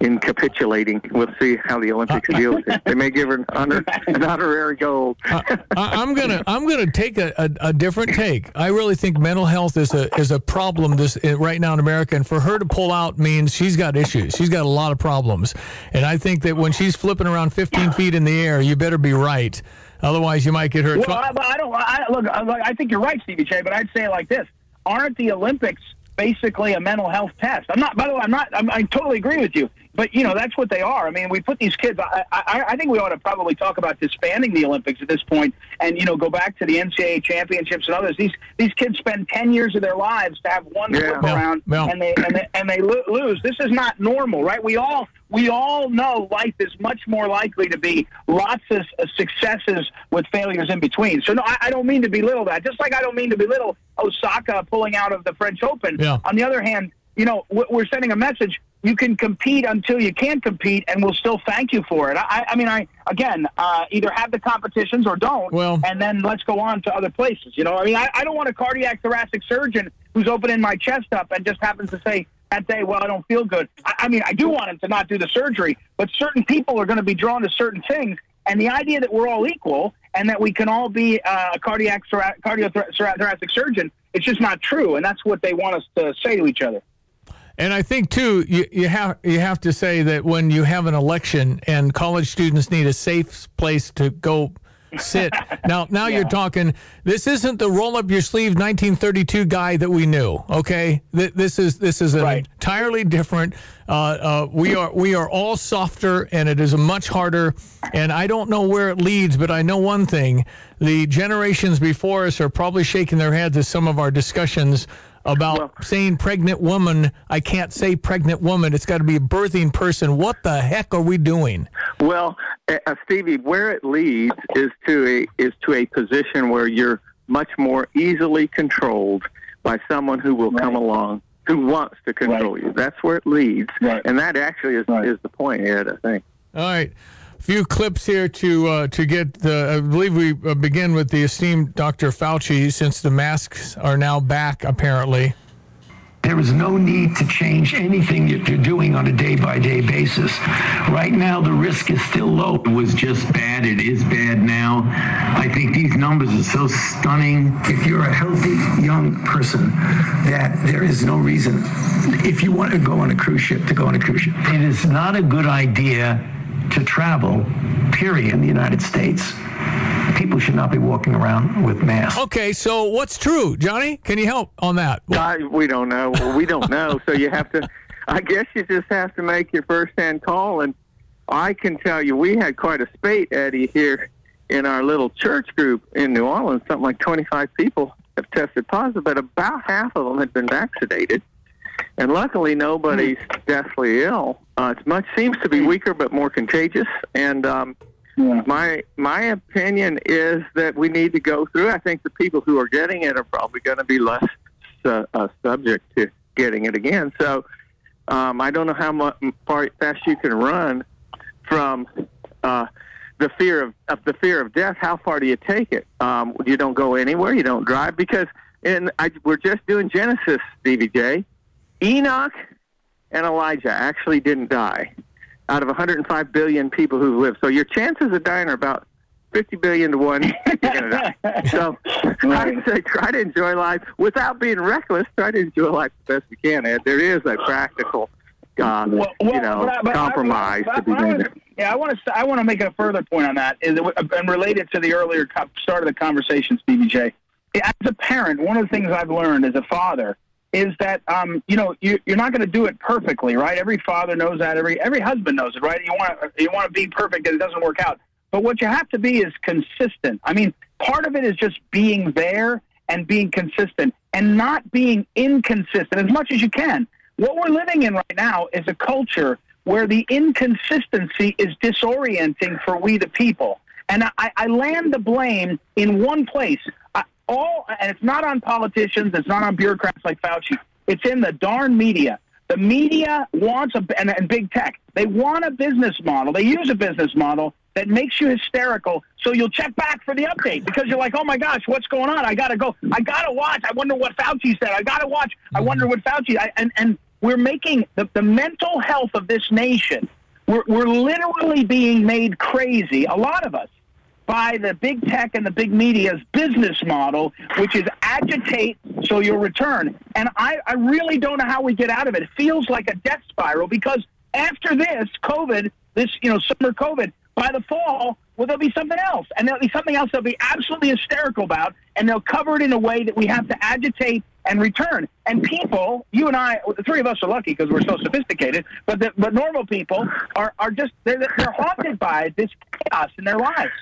S38: in capitulating. We'll see how the Olympics deal with it. They may give her an, honor, an honorary gold.
S1: I, I'm gonna I'm gonna take a, a, a different take. I really think mental health is a is a problem this uh, right now in America, and for her to pull out means she's got issues. She's got a lot of problems, and I think that when she's flipping around 15 feet in the air, you better be right. Otherwise, you might get hurt.
S39: Well, I, I don't. Look, I, look, I think you're right, Stevie J. But I'd say it like this: Aren't the Olympics basically a mental health test? I'm not. By the way, I'm not. I'm, I totally agree with you. But you know, that's what they are. I mean, we put these kids. I, I, I think we ought to probably talk about disbanding the Olympics at this point, and you know, go back to the NCAA championships and others. These these kids spend ten years of their lives to have one
S41: Yeah.
S39: around,
S41: Yeah.
S39: and they and they, and they lo- lose. This is not normal, right? We all we all know life is much more likely to be lots of successes with failures in between. So no, I, I don't mean to belittle that. Just like I don't mean to belittle Osaka pulling out of the French Open.
S1: Yeah.
S39: On the other hand, you know, we're sending a message. You can compete until you can't compete, and we'll still thank you for it. I, I mean, I again, uh, either have the competitions or don't,
S1: Well-
S39: and then let's go on to other places. You know, I mean, I, I don't want a cardiac thoracic surgeon who's opening my chest up and just happens to say that day, well, I don't feel good. I, I mean, I do want him to not do the surgery, but certain people are going to be drawn to certain things, and the idea that we're all equal and that we can all be uh, a cardiac thora- cardiothoracic surgeon, it's just not true, and that's what they want us to say to each other.
S1: And I think too, you, you have you have to say that when you have an election and college students need a safe place to go sit. now, now you're talking. This isn't the roll up your sleeve 1932 guy that we knew. Okay, Th- this is this is an entirely different. Uh, uh, we are we are all softer, and it is a much harder. And I don't know where it leads, but I know one thing: the generations before us are probably shaking their heads at some of our discussions about saying pregnant woman. I can't say pregnant woman. It's got to be a birthing person. What the heck are we doing?
S38: Well, uh, uh, Stevie, where it leads is to a is to a position where you're much more easily controlled by someone who will come along who wants to control you. That's where it leads, and that actually is is the point, Ed. I think.
S1: All right. Few clips here to uh, to get the. I believe we uh, begin with the esteemed Dr. Fauci, since the masks are now back. Apparently,
S42: There is no need to change anything that you're doing on a day by day basis. Right now, the risk is still low. It was just bad. It is bad now. I think these numbers are so stunning. If you're a healthy young person, that there is no reason, if you want to go on a cruise ship, to go on a cruise ship. It is not a good idea to travel, period, in the United States. People should not be walking around with masks.
S1: okay. So what's true, Jonny? Can you help on that?
S38: I, we don't know. Well, we don't know. So you have to. I guess you just have to make your first-hand call. And I can tell you, we had quite a spate, Eddie, here in our little church group in New Orleans. Something like 25 people have tested positive, but about half of them had been vaccinated. And luckily, nobody's deathly ill. Uh, it much seems to be weaker, but more contagious. And um, my my opinion is that we need to go through. I think the people who are getting it are probably going to be less uh, uh, subject to getting it again. So um, I don't know how much far fast you can run from uh, the fear of, of the fear of death. How far do you take it? Um, you don't go anywhere. You don't drive because in I, we're just doing Genesis, Stevie J. Enoch and Elijah actually didn't die out of 105 billion people who live. So your chances of dying are about 50 billion to one. You're gonna die. So I say try to enjoy life without being reckless. Try to enjoy life the best you can. Ed. There is a practical, uh, you know,
S39: but I- but I-
S38: compromise
S39: but
S38: to be made.
S39: Yeah, I want to. I want to make a further point on that, is it, and related to the earlier co- start of the conversation, Stevie J. As a parent, one of the things I've learned as a father is that um, you know you, you're not going to do it perfectly, right? Every father knows that. Every every husband knows it, right? You want you want to be perfect, and it doesn't work out. But what you have to be is consistent. I mean, part of it is just being there and being consistent, and not being inconsistent as much as you can. What we're living in right now is a culture where the inconsistency is disorienting for we the people. And I, I land the blame in one place. I, all, and it's not on politicians, it's not on bureaucrats like Fauci. It's in the darn media. The media wants a and, and big tech. They want a business model. They use a business model that makes you hysterical, so you'll check back for the update because you're like, oh my gosh, what's going on? I gotta go. I gotta watch. I wonder what Fauci said. I gotta watch. I mm-hmm. wonder what Fauci. I, and and we're making the, the mental health of this nation. We're we're literally being made crazy. A lot of us by the big tech and the big media's business model, which is agitate so you'll return. And I, I really don't know how we get out of it. It feels like a death spiral because after this COVID, this you know summer COVID, by the fall, well there'll be something else, and there'll be something else they'll be absolutely hysterical about, and they'll cover it in a way that we have to agitate and return. And people, you and I, the three of us are lucky because we're so sophisticated, but the, but normal people are are just they're they're haunted by this chaos in their lives.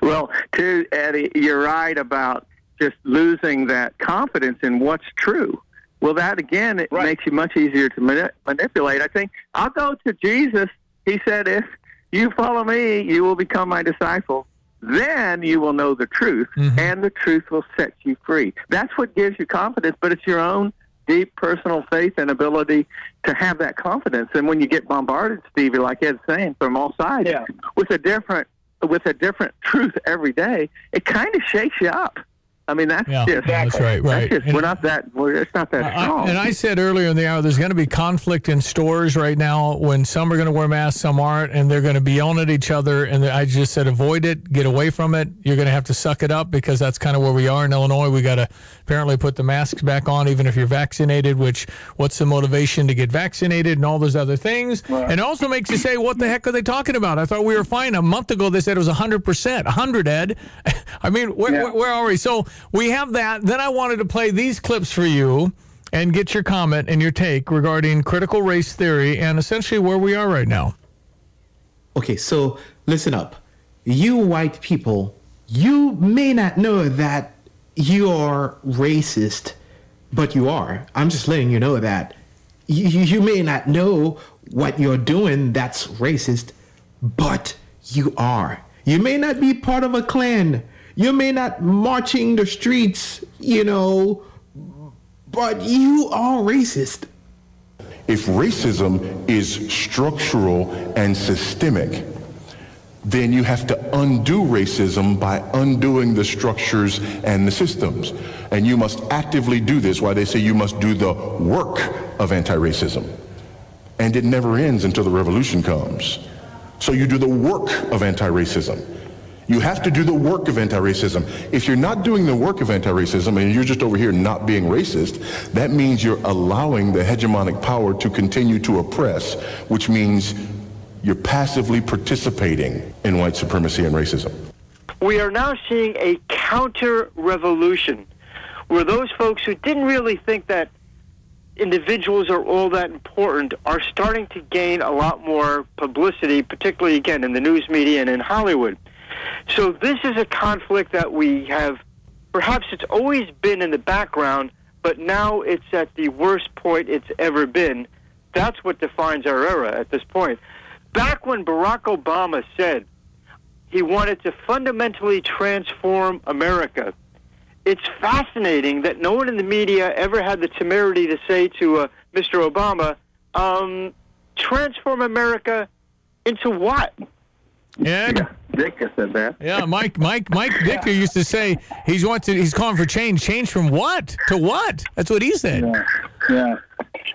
S38: Well, too, Eddie, you're right about just losing that confidence in what's true. Well, that again, it makes you much easier to mani- manipulate. I think I'll go to Jesus. He said, "If you follow me, you will become my disciple. Then you will know the truth, mm-hmm. and the truth will set you free." That's what gives you confidence, but it's your own deep personal faith and ability to have that confidence. And when you get bombarded, Stevie, like Ed's saying, from all sides, yeah. with a different with a different truth every day, it kind of shakes you up. I mean, that's
S1: Yeah,
S38: just
S1: that's right, right.
S38: That's just,
S1: And-
S38: we're not that. We're, it's not that
S1: I-
S38: strong.
S1: and I said earlier in the hour, there's going to be conflict in stores right now when some are going to wear masks, some aren't, and they're going to be yelling at each other. And I just said, avoid it, get away from it. You're going to have to suck it up because that's kind of where we are in Illinois. We got to apparently put the masks back on, even if you're vaccinated. Which, what's the motivation to get vaccinated and all those other things? And it also makes you say, what the heck are they talking about? I thought we were fine. A month ago, they said it was 100%. 100, Ed. I mean, where, where, where are we? So we have that. Then I wanted to play these clips for you and get your comment and your take regarding critical race theory and essentially where we are right now.
S43: Okay, so listen up. You white people, you may not know that you are racist, but you are. I'm just letting you know that. You, you may not know what you're doing that's racist, but you are. You may not be part of a Klan. You may not marching the streets, you know, but you are racist.
S44: If racism is structural and systemic, then you have to undo racism by undoing the structures and the systems. And you must actively do this, why they say you must do the work of anti-racism. And it never ends until the revolution comes. So you do the work of anti-racism. You have to do the work of anti-racism. If you're not doing the work of anti-racism and you're just over here not being racist, that means you're allowing the hegemonic power to continue to oppress, which means you're passively participating in white supremacy and racism.
S45: we are now seeing a counter revolution where those folks who didn't really think that individuals are all that important are starting to gain a lot more publicity, particularly again in the news media and in Hollywood. So this is a conflict that we have perhaps it's always been in the background, but now it's at the worst point it's ever been. That's what defines our era at this point. Back when Barack Obama said he wanted to fundamentally transform America, it's fascinating that no one in the media ever had the temerity to say to uh, Mr. Obama, um, transform America into what?
S1: Yeah.
S38: Dick said that.
S1: Yeah, Mike, Mike, Mike Dicker used to say he's wants to, he's calling for change. Change from what to what? That's what he said.
S39: Yeah.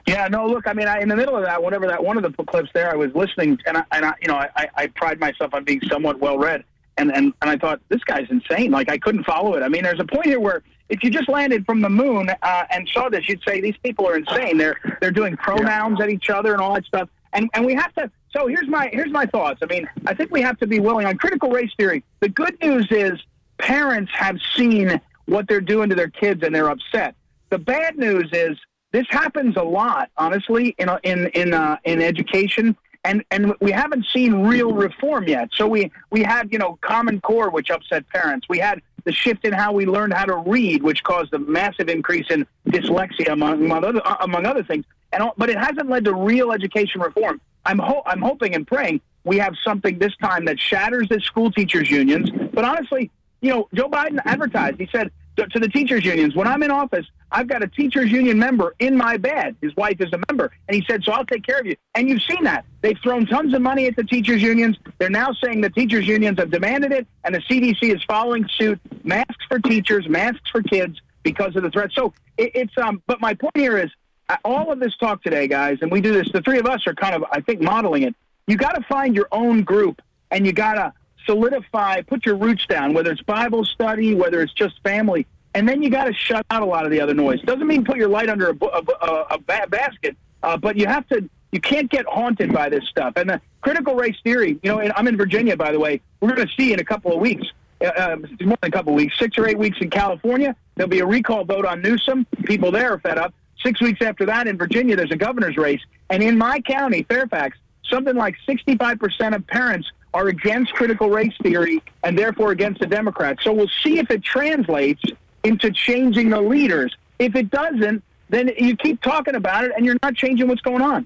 S39: Yeah, no, look, I mean, I, in the middle of that, whatever that one of the clips there, I was listening, and I, and I you know, I, I pride myself on being somewhat well read, and, and and I thought this guy's insane. Like I couldn't follow it. I mean, there's a point here where if you just landed from the moon uh, and saw this, you'd say these people are insane. They're they're doing pronouns at each other and all that stuff, and and we have to. So here's my here's my thoughts. I mean, I think we have to be willing on critical race theory. The good news is parents have seen what they're doing to their kids and they're upset. The bad news is this happens a lot, honestly, in in in uh, in education, and and we haven't seen real reform yet. So we we had you know Common Core, which upset parents. We had the shift in how we learned how to read, which caused a massive increase in dyslexia among among other, uh, among other things. And but it hasn't led to real education reform. I'm ho- I'm hoping and praying we have something this time that shatters the school teachers unions. But honestly, you know, Joe Biden advertised. He said to the teachers unions, when I'm in office, I've got a teachers union member in my bed. His wife is a member, and he said, so I'll take care of you. And you've seen that. They've thrown tons of money at the teachers unions. They're now saying the teachers unions have demanded it, and the CDC is following suit. Masks for teachers, masks for kids because of the threat. So it, it's um. But my point here is uh, all of this talk today, guys, and we do this. The three of us are kind of, I think, modeling it. You got to find your own group, and you got to solidify, put your roots down, whether it's Bible study, whether it's just family, and then you got to shut out a lot of the other noise. Doesn't mean put your light under a, a, a, a ba- basket, uh, but you have to. You can't get haunted by this stuff. And the critical race theory, you know, I'm in Virginia, by the way. We're going to see in a couple of weeks, uh, uh, more than a couple of weeks, six or eight weeks in California, there'll be a recall vote on Newsom. People there are fed up. Six weeks after that in Virginia, there's a governor's race. And in my county, Fairfax, something like 65% of parents are against critical race theory and therefore against the Democrats. So we'll see if it translates into changing the leaders. If it doesn't, then you keep talking about it and you're not changing what's going on.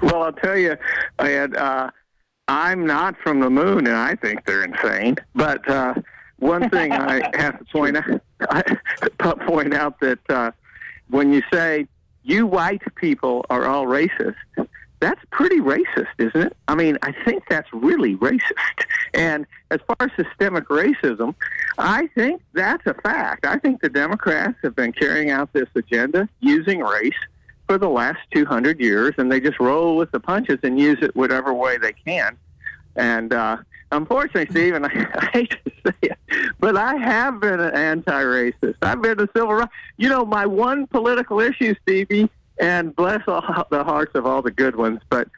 S38: Well, I'll tell you, Ed, uh, I'm not from the moon, and I think they're insane. But uh, one thing I have to point out, I, point out that uh, when you say you white people are all racist, that's pretty racist, isn't it? I mean, I think that's really racist. And as far as systemic racism, I think that's a fact. I think the Democrats have been carrying out this agenda using race for the last 200 years, and they just roll with the punches and use it whatever way they can. And uh, unfortunately, Stephen, I, I hate to say it, but I have been an anti-racist. I've been a civil rights. You know, my one political issue, Stevie, and bless all the hearts of all the good ones, but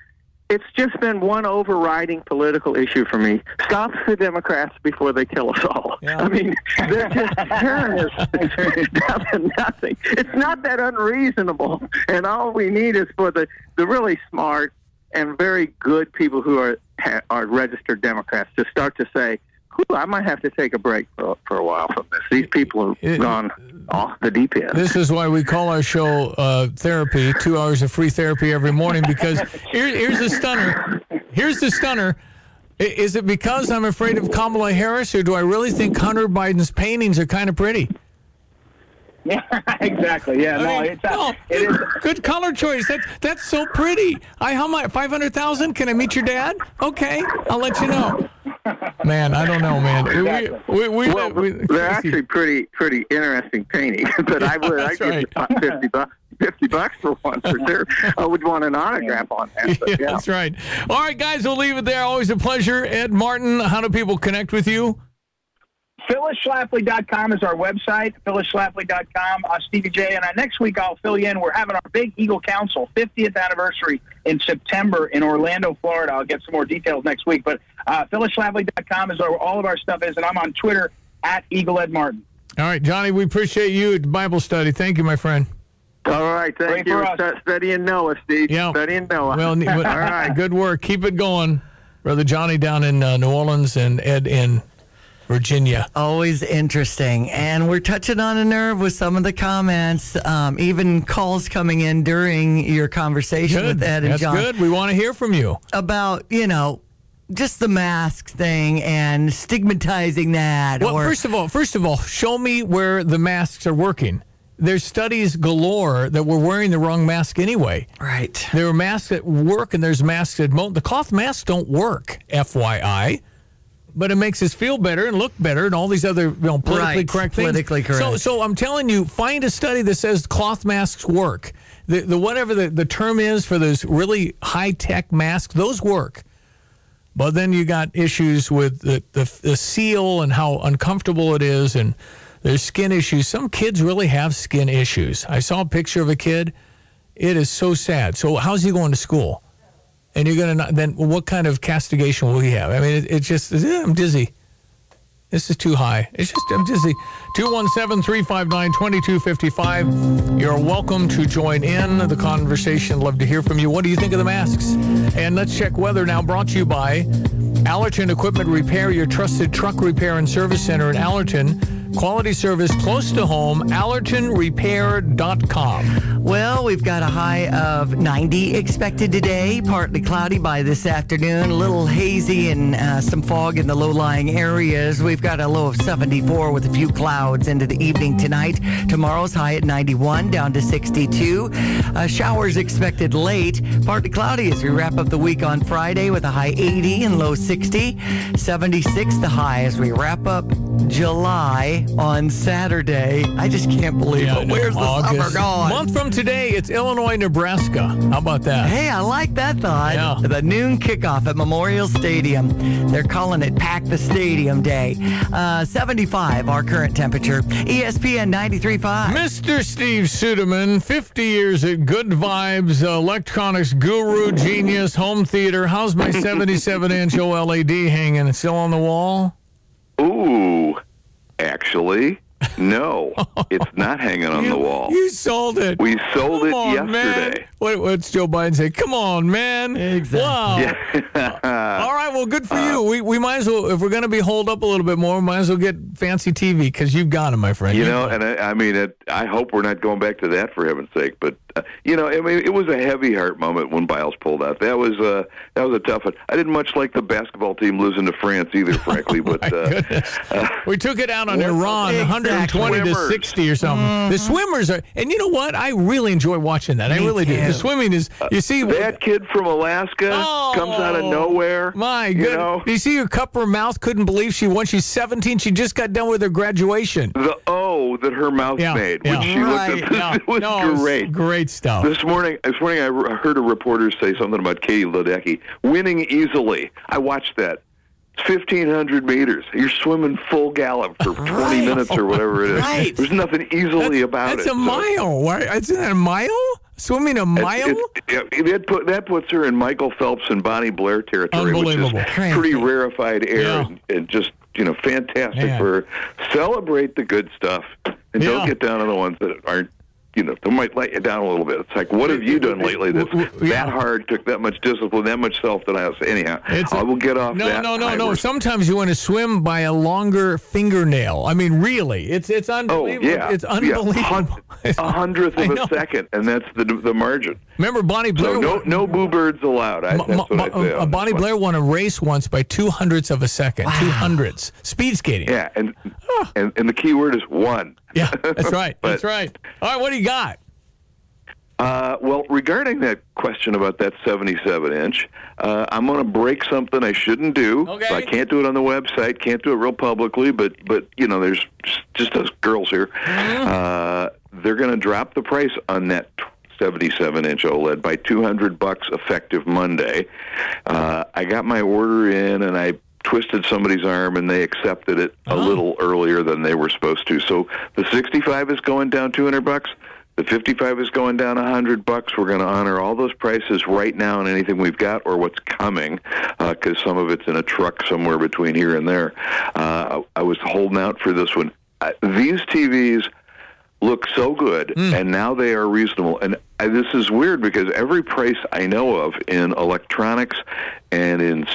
S38: it's just been one overriding political issue for me. Stop the Democrats before they kill us all. I mean, they're just terrorists. nothing, nothing. It's not that unreasonable. And all we need is for the, the really smart and very good people who are are registered Democrats to start to say, "Ooh, I might have to take a break for, for a while from this. These people have gone off the deep end."
S1: This is why we call our show uh, therapy. Two hours of free therapy every morning. Because here, here's the stunner. Here's the stunner. Is it because I'm afraid of Kamala Harris, or do I really think Hunter Biden's paintings are kind of pretty?
S39: Yeah, exactly. Yeah,
S1: I
S39: no,
S1: mean,
S39: it's
S1: no,
S39: it is.
S1: Good color choice. That's that's so pretty. I how much? Five hundred thousand? Can I meet your dad? Okay, I'll let you know. Man, I don't know, man. We- We, we, we,
S38: well,
S1: we-
S38: they're actually pretty pretty interesting paintings, but I would I
S1: That's
S38: give you fifty bucks fifty bucks for one for sure. I would want an autograph on that. But
S1: Yeah,
S38: yeah.
S1: that's right. All right, guys, we'll leave it there. Always a pleasure. Ed Martin, how do people connect with you?
S39: PhyllisSchlafly.com is our website, PhyllisSchlafly.com. Uh, Stevie J, and uh, next week I'll fill you in. We're having our big Eagle Council 50th anniversary in September in Orlando, Florida. I'll get some more details next week. But uh, PhyllisSchlafly.com is where all of our stuff is, and I'm on Twitter at Eagle Ed Martin.
S1: All right, Jonny, we appreciate you at Bible study. Thank you, my friend.
S38: All right, thank
S39: Pray
S38: you.
S39: for us.
S38: Stu- Studying Noah, Steve.
S1: Yeah.
S38: Studying Noah.
S1: Well, ne-
S38: all
S1: good work. Keep it going. Brother Jonny down in uh, New Orleans and Ed in Virginia.
S16: Always interesting. And we're touching on a nerve with some of the comments, um, even calls coming in during your conversation
S1: Good.
S16: with Ed and John.
S1: That's
S16: John
S1: good. We want to hear from you.
S16: about, you know, just the mask thing and stigmatizing that.
S1: Well,
S16: or
S1: first of all, first of all, show me where the masks are working. There's studies galore that we're wearing the wrong mask anyway.
S16: Right.
S1: There are masks that work and there's masks that won't. The cloth masks don't work, FYI. But it makes us feel better and look better and all these other you know, politically
S16: Right.
S1: correct things.
S16: Politically
S1: So,
S16: correct.
S1: so I'm telling you, find a study that says cloth masks work. The, the whatever the, the term is for those really high tech masks, those work. But then you got issues with the, the, the seal and how uncomfortable it is, and there's skin issues. Some kids really have skin issues. I saw a picture of a kid. It is so sad. So how's he going to school? And you're gonna not, then what kind of castigation will he have? I mean, it, it's just eh, I'm dizzy. This is too high. It's just I'm dizzy. 217-359-2255. You're welcome to join in the conversation. Love to hear from you. What do you think of the masks? And let's check weather now. Brought to you by Allerton Equipment Repair, your trusted truck repair and service center in Allerton. Quality service close to home. AllertonRepair.com.
S16: Well, we've got a high of 90 expected today, partly cloudy by this afternoon, a little hazy and uh, some fog in the low lying areas. We've got a low of 74 with a few clouds into the evening tonight. Tomorrow's high at 91, down to 62. Uh, showers expected late, partly cloudy as we wrap up the week on Friday with a high 80 and low 60. 76 the high as we wrap up July on Saturday. I just can't believe
S1: Yeah,
S16: it.
S1: know.
S16: Where's the
S1: August.
S16: summer gone?
S1: Month from today, it's Illinois, Nebraska. How about that?
S16: Hey, I like that thought.
S1: Yeah.
S16: The noon kickoff at Memorial Stadium. They're calling it Pack the Stadium Day. Uh, 75, our current temperature. ESPN 93.5.
S1: Mr. Steve Suderman, 50 years at Good Vibes, electronics guru, genius, home theater. How's my 77 inch OLED hanging? It's Still on the wall?
S46: Ooh, actually, no, it's not hanging on the wall.
S1: You sold it.
S46: We sold
S1: Come
S46: it
S1: on, Man.
S46: yesterday.
S1: What, what's Joe Biden say? Come on, man. Exactly. Wow. All right, well, good for
S46: Uh,
S1: you. We, we might as well, if we're going to be holed up a little bit more, we might as well get fancy TV because you've got it, my friend.
S46: You
S1: You've
S46: know, and I, I mean, it, I hope we're not going back to that for heaven's sake. But you know, I mean, it was a heavy heart moment when Biles pulled out. That was uh, that was a tough one. I didn't much like the basketball team losing to France either, frankly. But uh, uh,
S1: We took it out on Iran,
S46: Exactly.
S1: 120 to 60 or something. The swimmers are, and you know what? I really enjoy watching that. I
S46: Me
S1: really do. The swimming is, you see,
S46: that kid from Alaska comes out of nowhere.
S1: Oh, My
S46: you
S1: goodness.
S46: know?
S1: You see her cup her mouth? Couldn't believe she won. She's 17. She just got done with her graduation.
S46: The O that her mouth
S1: Yeah,
S46: made
S1: yeah.
S46: when she
S1: Right,
S46: looked at this it was
S1: No, it was
S46: great.
S1: Great stuff.
S46: This morning, this morning, I re- heard a reporter say something about Katie Ledecky winning easily. I watched that. 1,500 meters. You're swimming full gallop for 20 minutes or whatever it is.
S1: Right.
S46: There's nothing easily about
S1: That's
S46: it.
S1: a mile. Right? Isn't that a mile? Swimming a mile?
S46: It's, it's, yeah, that, put, that puts her in Michael Phelps and Bonnie Blair territory, which is pretty rarefied air
S1: Yeah.
S46: and, and just you know fantastic
S1: Man.
S46: for her. Celebrate the good stuff and
S1: Yeah.
S46: don't get down on the ones that aren't. You know, they might let you down a little bit. It's like, what have you done lately that's that hard, took that much discipline, that much self denial? Anyhow,
S1: It's-
S46: I will get off
S1: No,
S46: that.
S1: no, no, no.
S46: horse.
S1: Sometimes you want to swim by a longer fingernail. I mean, really, it's it's unbelievable.
S46: Oh
S1: unbelievable.
S46: yeah,
S1: it's
S46: Yeah,
S1: unbelievable.
S46: hun- a hundredth of a second, and that's the the margin.
S1: Remember Bonnie Blair?
S46: So no no boo birds allowed. I, that's what I say.
S1: uh, Bonnie. Blair won a race once by two hundredths of a second. Two hundredths. Speed skating.
S46: Yeah, and, and and the key word is one.
S1: Yeah, that's right.
S46: But-
S1: that's right. All right, what do you got?
S46: Uh, well, regarding that question about that 77 inch, uh, I'm going to break something I shouldn't do.
S1: Okay.
S46: I can't do it on the website, can't do it real publicly, but but you know, there's just us girls here.
S1: Mm-hmm.
S46: Uh, they're going to drop the price on that 77 inch OLED by 200 bucks effective Monday. Uh, I got my order in and I twisted somebody's arm and they accepted it a little earlier than they were supposed to. So the 65 is going down 200 bucks. The 55 is going down 100 bucks. We're going to honor all those prices right now on anything we've got or what's coming, because some of it's in a truck somewhere between here and there. Uh, I was holding out for this one. Uh, these TVs look so good, and now they are reasonable. And I, this is weird because every price I know of in electronics and in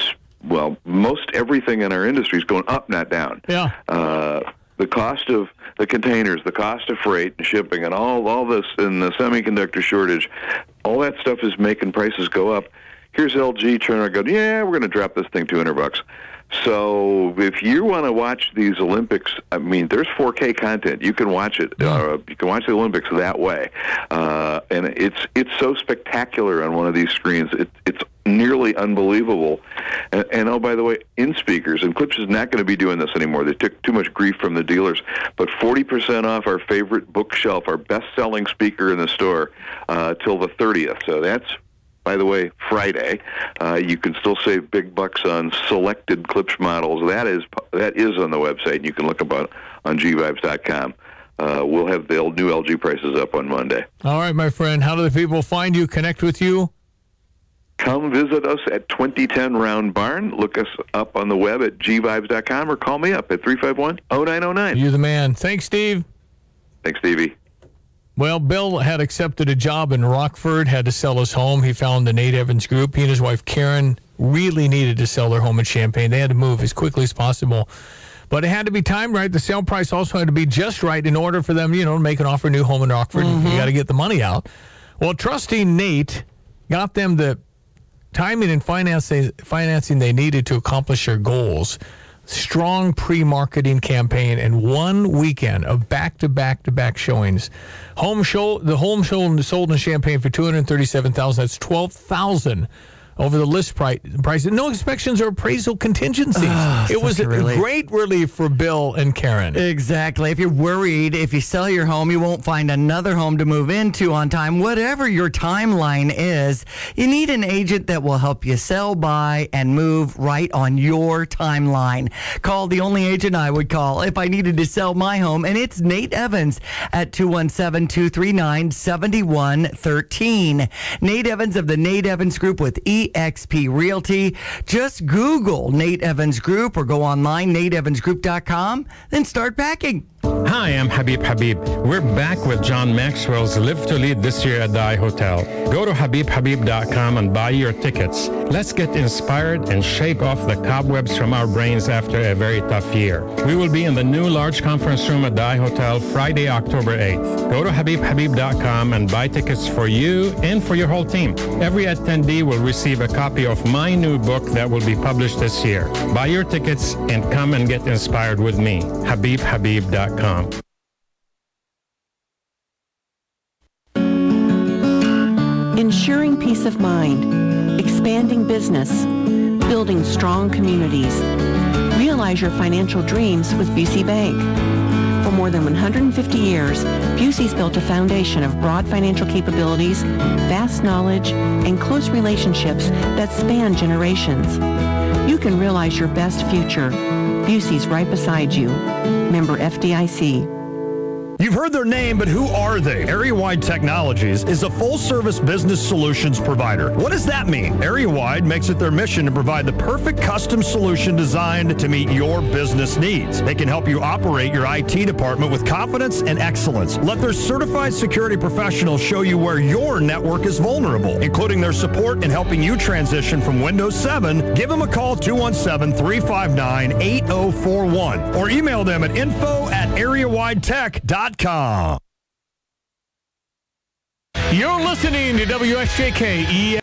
S46: well, most everything in our industry is going up, not down.
S1: Yeah.
S46: Uh, the cost of the containers, the cost of freight and shipping, and all all this, and the semiconductor shortage, all that stuff is making prices go up. Here's LG trying to go, yeah, we're going to drop this thing 200 bucks. So if you want to watch these Olympics, I mean, there's 4K content. You can watch it. Uh, you can watch the Olympics that way, uh, and it's it's so spectacular on one of these screens. It, it's nearly unbelievable. And, and oh, by the way, in speakers, and Klipsch is not going to be doing this anymore. They took too much grief from the dealers. But 40% off our favorite bookshelf, our best-selling speaker in the store, uh, till the 30th. So that's by the way, Friday. Uh, you can still save big bucks on selected Klipsch models. That is that is on the website. You can look about on gvibes.com. Uh, we'll have the new LG prices up on Monday.
S1: All right, my friend. How do the people find you, connect with you?
S46: Come visit us at 2010 Round Barn. Look us up on the web at gvibes.com or call me up at 351-0909.
S1: You're the man. Thanks, Steve.
S46: Thanks, Stevie.
S1: Well, Bill had accepted a job in Rockford, had to sell his home. He found the Nate Evans Group. He and his wife Karen really needed to sell their home in Champaign. They had to move as quickly as possible. But it had to be timed right. The sale price also had to be just right in order for them, you know, to make an offer a new home in Rockford. You mm-hmm. got to get the money out. Well, trusting Nate got them the timing and financing financing they needed to accomplish their goals. Strong pre-marketing campaign and one weekend of back-to-back-to-back showings. Home show, the home show sold in Champaign for two hundred thirty-seven thousand. That's twelve thousand over the list price. Price. No inspections or appraisal contingencies.
S16: Ah,
S1: it was
S16: a relief.
S1: great relief for Bill and Karen.
S16: Exactly. If you're worried, if you sell your home, you won't find another home to move into on time, whatever your timeline is, you need an agent that will help you sell, buy, and move right on your timeline. Call the only agent I would call if I needed to sell my home, and it's Nate Evans at 217 239 7113. Nate Evans of the Nate Evans Group with eXp Realty. Just Google Nate Evans Group or go online, nateevansgroup.com, then start packing.
S47: Hi, I'm Habib Habib. We're back with John Maxwell's Live to Lead this year at the I Hotel. Go to habibhabib.com and buy your tickets. Let's get inspired and shake off the cobwebs from our brains after a very tough year. We will be in the new large conference room at the I Hotel Friday, October 8th. Go to habibhabib.com and buy tickets for you and for your whole team. Every attendee will receive a copy of my new book that will be published this year. Buy your tickets and come and get inspired with me. habibhabib.com.
S48: Ensuring peace of mind, expanding business, building strong communities. Realize your financial dreams with Busey Bank. For more than 150 years, Busey's built a foundation of broad financial capabilities, vast knowledge, and close relationships that span generations. You can realize your best future. Busey's right beside you. Member FDIC.
S49: You've heard their name, but who are they? Area-Wide Technologies is a full-service business solutions provider. What does that mean? Area-Wide makes it their mission to provide the perfect custom solution designed to meet your business needs. They can help you operate your IT department with confidence and excellence. Let their certified security professionals show you where your network is vulnerable, including their support in helping you transition from Windows 7. Give them a call 217-359-8041 or email them at info at areawidetech.com.
S1: You're listening to WSJK